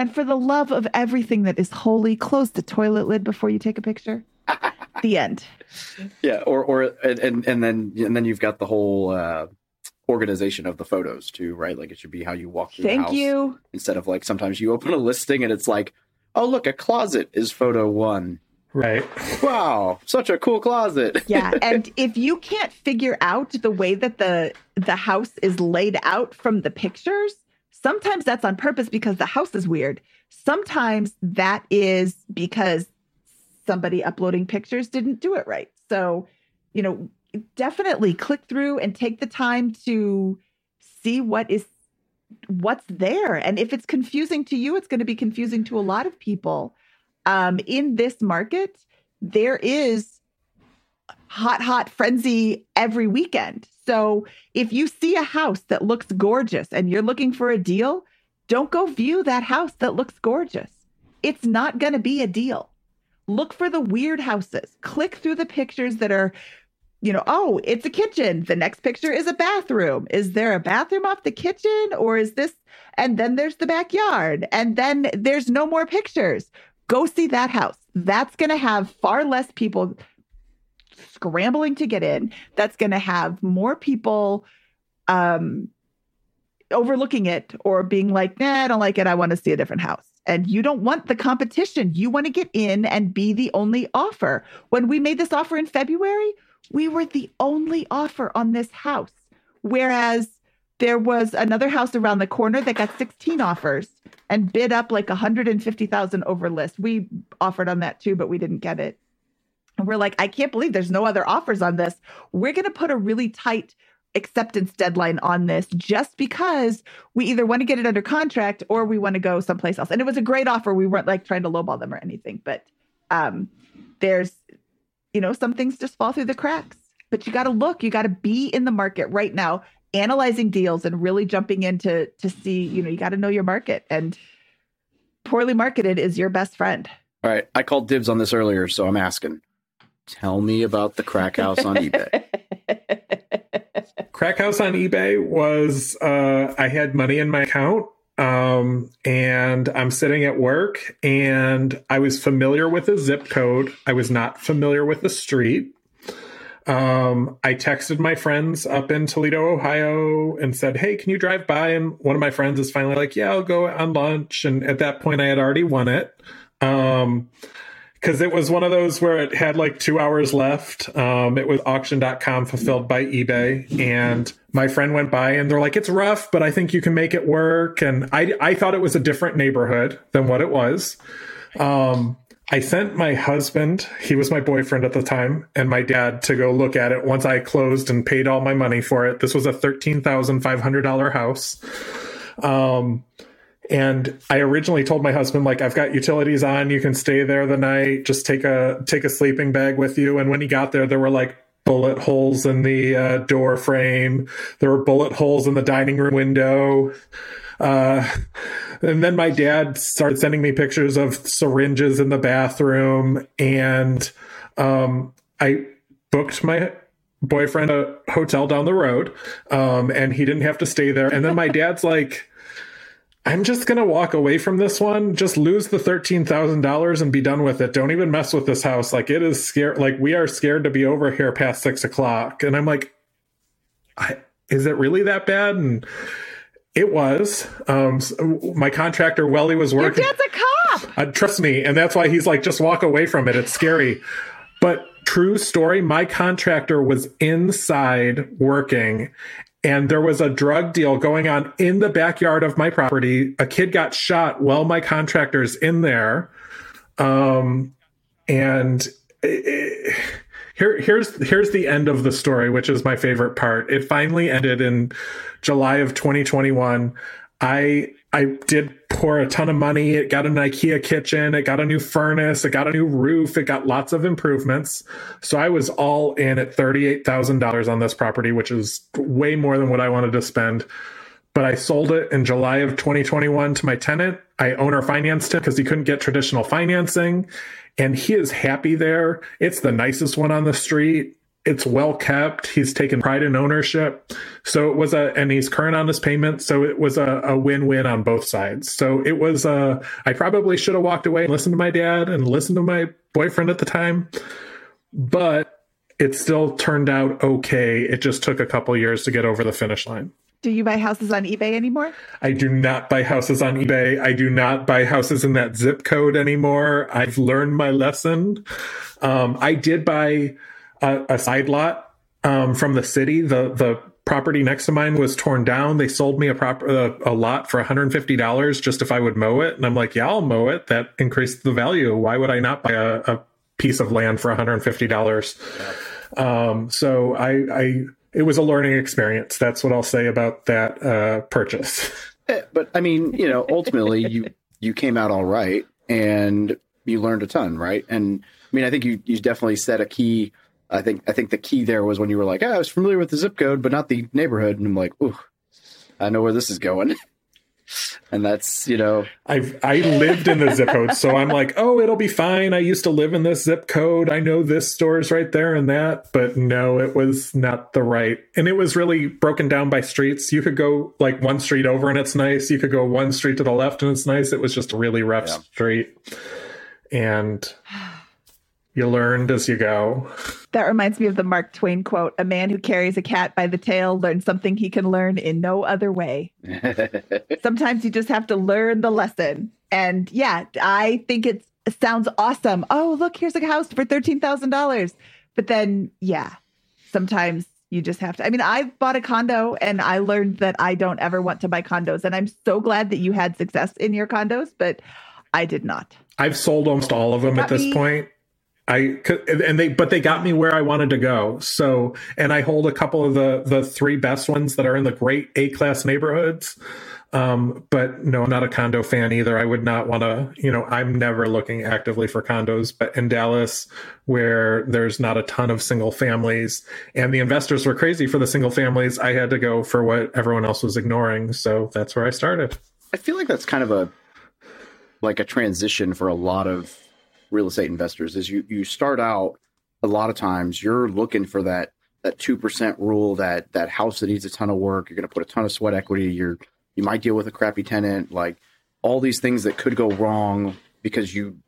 And for the love of everything that is holy, close the toilet lid before you take a picture. <laughs> the end. Yeah, or or and and then and then you've got the whole uh organization of the photos too, right? Like it should be how you walk through Thank the house. you. Instead of like sometimes you open a listing and it's like oh, look, a closet is photo one. Right. Wow, such a cool closet. <laughs> yeah, <laughs> and if you can't figure out the way that the the house is laid out from the pictures, sometimes that's on purpose because the house is weird. Sometimes that is because somebody uploading pictures didn't do it right. So, you know, definitely click through and take the time to see what is what's there. And if it's confusing to you, it's going to be confusing to a lot of people um, in this market, there is hot, hot frenzy every weekend. So if you see a house that looks gorgeous and you're looking for a deal, don't go view that house that looks gorgeous. It's not going to be a deal. Look for the weird houses. Click through the pictures that are, you know, oh, it's a kitchen. The next picture is a bathroom. Is there a bathroom off the kitchen or is this? And then there's the backyard. And then there's no more pictures. Go see that house. That's going to have far less people scrambling to get in. That's going to have more people um, overlooking it or being like, nah, I don't like it. I want to see a different house. And you don't want the competition. You want to get in and be the only offer. When we made this offer in February, we were the only offer on this house. Whereas there was another house around the corner that got 16 offers and bid up like 150,000 over list. We offered on that too, but we didn't get it. And we're like, I can't believe there's no other offers on this. We're going to put a really tight acceptance deadline on this just because we either want to get it under contract or we want to go someplace else. And it was a great offer. We weren't like trying to lowball them or anything, but um there's you know, some things just fall through the cracks. But you got to look, you got to be in the market right now analyzing deals and really jumping into to see, you know, you got to know your market and poorly marketed is your best friend. All right, I called dibs on this earlier, so I'm asking. Tell me about the crack house on eBay. <laughs> crack house on eBay was uh, I had money in my account um, and I'm sitting at work and I was familiar with the zip code. I was not familiar with the street. Um, I texted my friends up in Toledo, Ohio, and said, "Hey, can you drive by?" And one of my friends is finally like, "Yeah, I'll go on lunch." And at that point, I had already won it. Um, because it was one of those where it had like two hours left. Um, it was auction.com fulfilled by eBay. And my friend went by and they're like, it's rough, but I think you can make it work. And I, I thought it was a different neighborhood than what it was. Um, I sent my husband, he was my boyfriend at the time, and my dad to go look at it once I closed and paid all my money for it. This was a $13,500 house. Um, and I originally told my husband, like, I've got utilities on, you can stay there the night, just take a, take a sleeping bag with you. And when he got there, there were like bullet holes in the uh, door frame. There were bullet holes in the dining room window. Uh, and then my dad started sending me pictures of syringes in the bathroom, and um, I booked my boyfriend a hotel down the road, um, and he didn't have to stay there. And then my dad's like. I'm just gonna walk away from this one. Just lose the thirteen thousand dollars and be done with it. Don't even mess with this house. Like it is scared. Like we are scared to be over here past six o'clock. And I'm like, I, is it really that bad? And it was. Um, my contractor Welly was working. Your dad's a cop. Uh, trust me, and that's why he's like, just walk away from it. It's scary. But true story, my contractor was inside working, and there was a drug deal going on in the backyard of my property. A kid got shot while my contractor's in there. Um, and it, it, here, here's here's the end of the story, which is my favorite part. It finally ended in July of 2021. I I did pour a ton of money. It got an IKEA kitchen. It got a new furnace. It got a new roof. It got lots of improvements. So I was all in at $38,000 on this property, which is way more than what I wanted to spend. But I sold it in July of 2021 to my tenant. I owner financed him because he couldn't get traditional financing and he is happy there. It's the nicest one on the street. It's well kept. He's taken pride in ownership. So it was a, and he's current on his payment. So it was a, a win win on both sides. So it was, a. I probably should have walked away and listened to my dad and listened to my boyfriend at the time, but it still turned out okay. It just took a couple years to get over the finish line. Do you buy houses on eBay anymore? I do not buy houses on eBay. I do not buy houses in that zip code anymore. I've learned my lesson. Um, I did buy a, a side lot um, from the city. The the property next to mine was torn down. They sold me a prop a, a lot for $150 just if I would mow it, and I'm like, yeah, I'll mow it. That increased the value. Why would I not buy a, a piece of land for $150? Um, so I I it was a learning experience. That's what I'll say about that uh, purchase. Eh, But I mean, you know, ultimately <laughs> you you came out all right and you learned a ton, right? And I mean, I think you you definitely set a key. I think I think the key there was when you were like, oh, I was familiar with the zip code, but not the neighborhood, and I'm like, ooh, I know where this is going. <laughs> and that's you know, I've I lived in the zip code, so I'm like, oh, it'll be fine. I used to live in this zip code. I know this store's right there and that, but no, it was not the right. And it was really broken down by streets. You could go like one street over and it's nice. You could go one street to the left and it's nice. It was just a really rough Yeah. street, and <sighs> <sighs> <sighs> you learned as you go. That reminds me of the Mark Twain quote A man who carries a cat by the tail learns something he can learn in no other way. <laughs> Sometimes you just have to learn the lesson. And yeah, I think it sounds awesome. Oh, look, here's a house for $13,000. But then, yeah, sometimes you just have to. I mean, I bought a condo and I learned that I don't ever want to buy condos. And I'm so glad that you had success in your condos, but I did not. I've sold almost all of them at this me. point. I and they but they got me where I wanted to go. So and I hold a couple of the the three best ones that are in the great A class neighborhoods. Um, but no, I'm not a condo fan either. I would not want to, you know, I'm never looking actively for condos, but in Dallas, where there's not a ton of single families and the investors were crazy for the single families, I had to go for what everyone else was ignoring. So that's where I started. I feel like that's kind of a like a transition for a lot of real estate investors. Is you you start out a lot of times you're looking for that that two percent rule that that house that needs a ton of work. You're going to put a ton of sweat equity. You're you might deal with a crappy tenant. Like all these things that could go wrong because you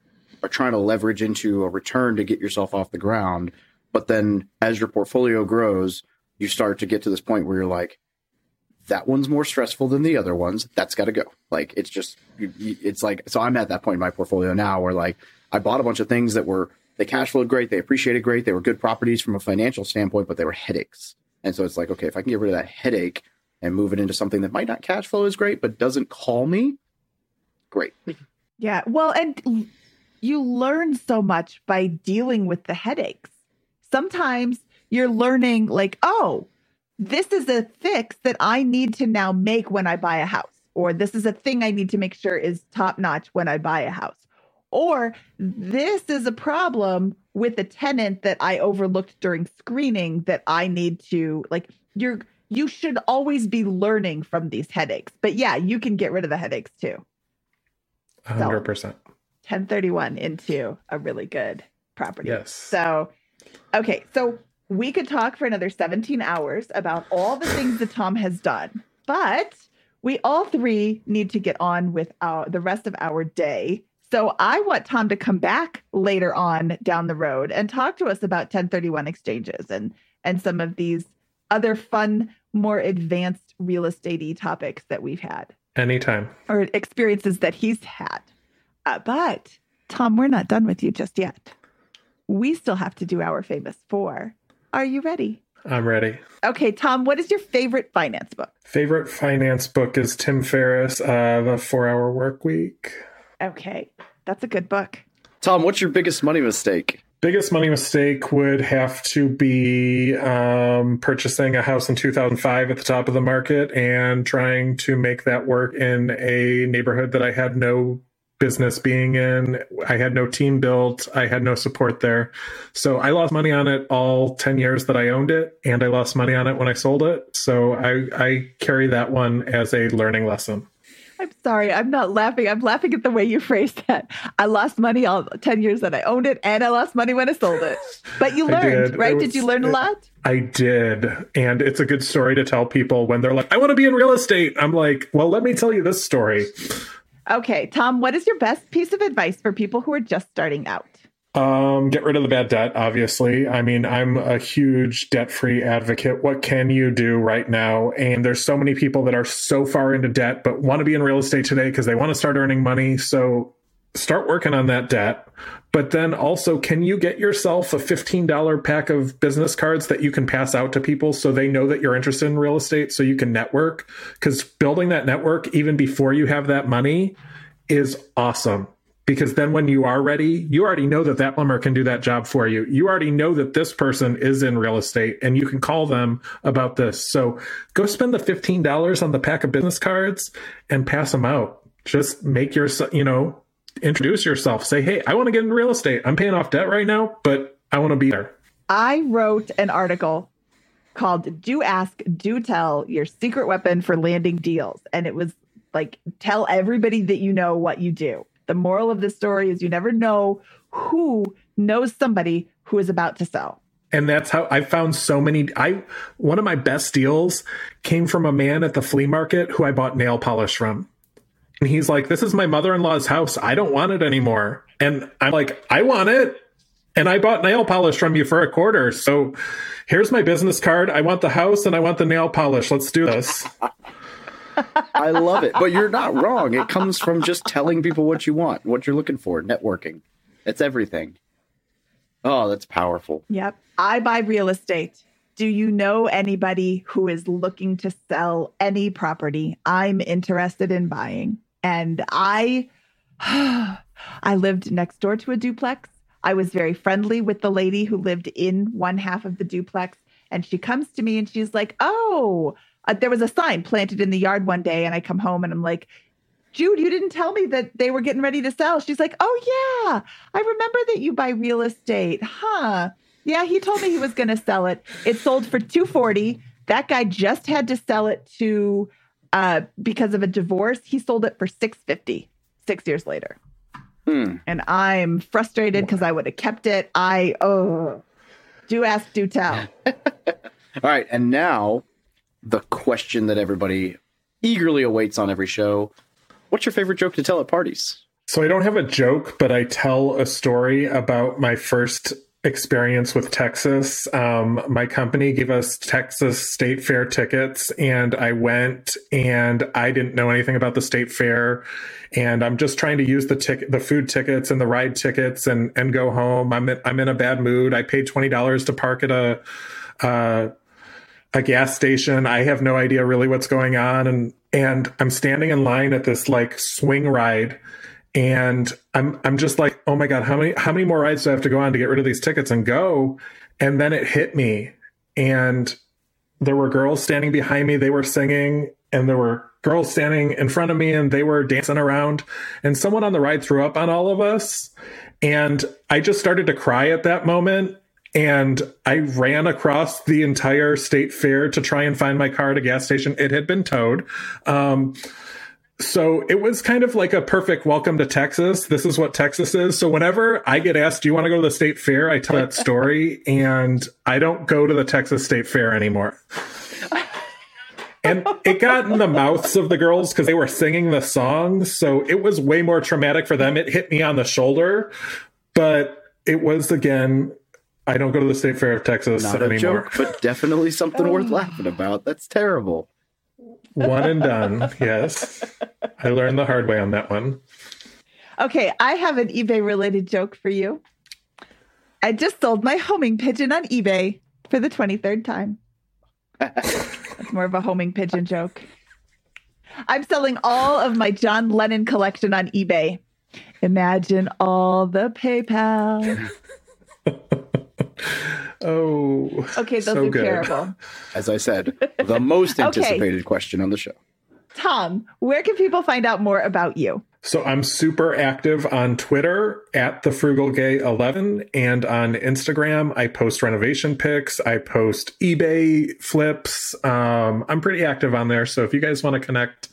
are trying to leverage into a return to get yourself off the ground. But then as your portfolio grows, you start to get to this point where you're like, that one's more stressful than the other ones. That's got to go. Like it's just, it's like, so I'm at that point in my portfolio now where like I bought a bunch of things that were, they cash flowed great, they appreciated great, they were good properties from a financial standpoint, but they were headaches. And so it's like, okay, if I can get rid of that headache and move it into something that might not cash flow as great, but doesn't call me, great. <laughs> Yeah. Well, and you learn so much by dealing with the headaches. Sometimes you're learning, like, oh, this is a fix that I need to now make when I buy a house, or this is a thing I need to make sure is top notch when I buy a house, or this is a problem with a tenant that I overlooked during screening that I need to, like, you're, you should always be learning from these headaches. But yeah, you can get rid of the headaches too. 100%. 1031 into a really good property. Yes. So, okay. So we could talk for another 17 hours about all the things that Tom has done, but we all three need to get on with our, the rest of our day. So I want Tom to come back later on down the road and talk to us about 1031 exchanges and and some of these other fun, more advanced real estate topics that we've had Anytime. or experiences that he's had. Uh, but Tom, we're not done with you just yet. We still have to do our famous four. Are you ready? I'm ready. Okay, Tom, what is your favorite finance book? Favorite finance book is Tim Ferriss, uh, The Four Hour Work Week. Okay, that's a good book. Tom, what's your biggest money mistake? Biggest money mistake would have to be um, purchasing a house in 2005 at the top of the market and trying to make that work in a neighborhood that I had no business being in. I had no team built. I had no support there. So I lost money on it all 10 years that I owned it, and I lost money on it when I sold it. So I, I carry that one as a learning lesson. I'm sorry, I'm not laughing. I'm laughing at the way you phrased that. I lost money all 10 years that I owned it, and I lost money when I sold it. But you <laughs> learned, did. right? It Did you learn a lot? I did. And it's a good story to tell people when they're like, I want to be in real estate. I'm like, well, let me tell you this story. Okay, Tom, what is your best piece of advice for people who are just starting out? Um, get rid of the bad debt, obviously. I mean, I'm a huge debt free advocate. What can you do right now? And there's so many people that are so far into debt, but want to be in real estate today because they want to start earning money. So start working on that debt. But then also, can you get yourself a $15 pack of business cards that you can pass out to people so they know that you're interested in real estate so you can network? Because building that network, even before you have that money, is awesome because then when you are ready, you already know that that plumber can do that job for you. You already know that this person is in real estate and you can call them about this. So go spend the $15 on the pack of business cards and pass them out. Just make your, you know, introduce yourself. Say, hey, I want to get into real estate. I'm paying off debt right now, but I want to be there. I wrote an article called Do Ask, Do Tell Your Secret Weapon for Landing Deals. And it was like, tell everybody that you know what you do. The moral of this story is you never know who knows somebody who is about to sell. And that's how I found so many. I one of my best deals came from a man at the flea market who I bought nail polish from. And he's like, This is my mother in law's house. I don't want it anymore. And I'm like, I want it. And I bought nail polish from you for a quarter. So here's my business card. I want the house and I want the nail polish. Let's do this. I love it. But you're not wrong. It comes from just telling people what you want, what you're looking for, networking. It's everything. Oh, that's powerful. Yep. I buy real estate. Do you know anybody who is looking to sell any property I'm interested in buying? And I <sighs> I lived next door to a duplex. I was very friendly with the lady who lived in one half of the duplex and she comes to me and she's like, "Oh, uh, there was a sign planted in the yard one day and I come home and I'm like, Jude, you didn't tell me that they were getting ready to sell. She's like, Oh, yeah, I remember that you buy real estate. Huh. Yeah, he told me he was going to sell it. It sold for 240. That guy just had to sell it to uh because of a divorce. He sold it for 650 6 years later. Hmm. And I'm frustrated because I would have kept it. I oh do ask, do tell. <laughs> All right, and now the question that everybody eagerly awaits on every show. What's your favorite joke to tell at parties? So I don't have a joke, but I tell a story about my first experience with Texas. Um, my company gave us Texas State Fair tickets, and I went and I didn't know anything about the state fair. And I'm just trying to use the ticket, the food tickets and the ride tickets, and and go home. I'm in, I'm in a bad mood. I paid twenty dollars to park at a. Uh, a gas station. I have no idea really what's going on. And, and I'm standing in line at this like swing ride and I'm, I'm just like, oh my God, how many, how many more rides do I have to go on to get rid of these tickets and go? And then it hit me and there were girls standing behind me. They were singing and there were girls standing in front of me and they were dancing around and someone on the ride threw up on all of us. And I just started to cry at that moment and I ran across the entire state fair to try and find my car at a gas station. It had been towed. Um, so it was kind of like a perfect welcome to Texas. This is what Texas is. So whenever I get asked, do you want to go to the state fair? I tell that story and I don't go to the Texas state fair anymore. and it got in the mouths of the girls because they were singing the song. So it was way more traumatic for them. It hit me on the shoulder, but it was again I don't go to the State Fair of Texas Not anymore. a joke, but definitely something worth um, laughing about. That's terrible. One and done. Yes. I learned the hard way on that one. Okay, I have an eBay related joke for you. I just sold my homing pigeon on eBay for the 23rd time. That's more of a homing pigeon joke. I'm selling all of my John Lennon collection on eBay. Imagine all the PayPal. <laughs> <laughs> oh. Okay, those so are good. terrible. As I said, the most <laughs> Okay. anticipated question on the show. Tom, where can people find out more about you? So I'm super active on Twitter at the Frugal Gay 11 and on Instagram. I post renovation pics. I post eBay flips. Um, I'm pretty active on there. So if you guys want to connect,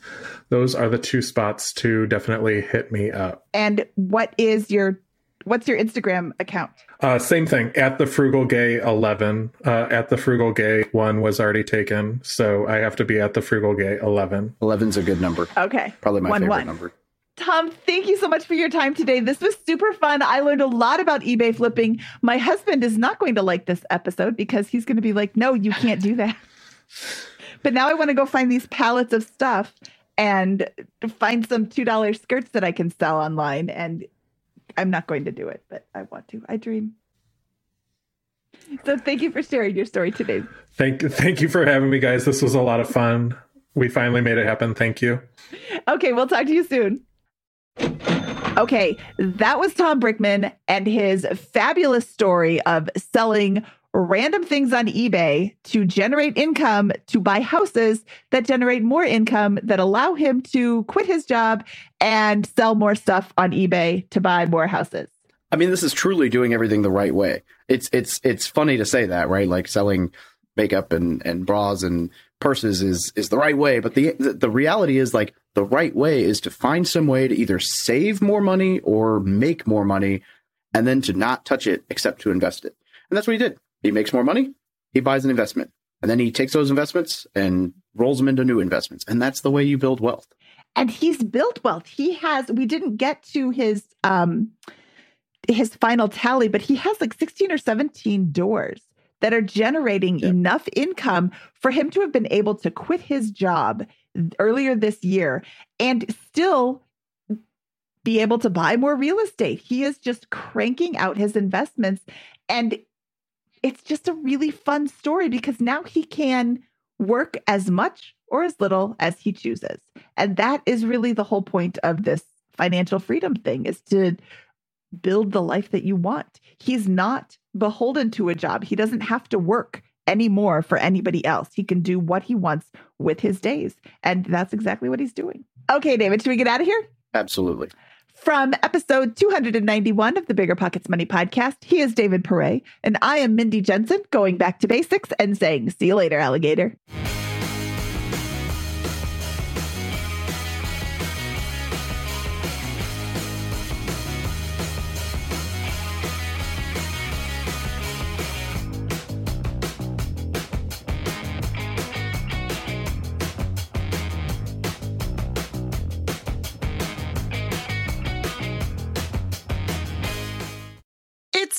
those are the two spots to definitely hit me up. And what is your what's your Instagram account? Uh, same thing at the Frugal Gay 11. Uh, at the Frugal Gay one was already taken. So I have to be at the Frugal Gay 11. 11's a good number. Okay. Probably my One, favorite one. number. Tom, thank you so much for your time today. This was super fun. I learned a lot about eBay flipping. My husband is not going to like this episode because he's going to be like, no, you can't do that. <laughs> but now I want to go find these pallets of stuff and find some $2 skirts that I can sell online. And I'm not going to do it, but I want to. I dream. So thank you for sharing your story today. Thank thank you for having me, guys. This was a lot of fun. We finally made it happen. Thank you. Okay, we'll talk to you soon. Okay, that was Tom Brickman and his fabulous story of selling random things on eBay to generate income to buy houses that generate more income that allow him to quit his job and sell more stuff on eBay to buy more houses. I mean, this is truly doing everything the right way. It's it's it's funny to say that, right? Like selling makeup and and bras and purses is is the right way, but the the, reality is like the right way is to find some way to either save more money or make more money and then to not touch it except to invest it. And that's what he did. He makes more money, he buys an investment, and then he takes those investments and rolls them into new investments. And that's the way you build wealth. And he's built wealth. He has, we didn't get to his, um, his final tally, but he has like 16 or 17 doors that are generating yeah. enough income for him to have been able to quit his job earlier this year and still be able to buy more real estate. He is just cranking out his investments and it's just a really fun story because now he can work as much or as little as he chooses. And that is really the whole point of this financial freedom thing is to build the life that you want. He's not beholden to a job. He doesn't have to work anymore for anybody else. He can do what he wants with his days. And that's exactly what he's doing. Okay, David, should we get out of here? Absolutely. From episode 291 of the BiggerPockets Money podcast, he is David Pere, and I am Mindy Jensen, going back to basics and saying, see you later, alligator.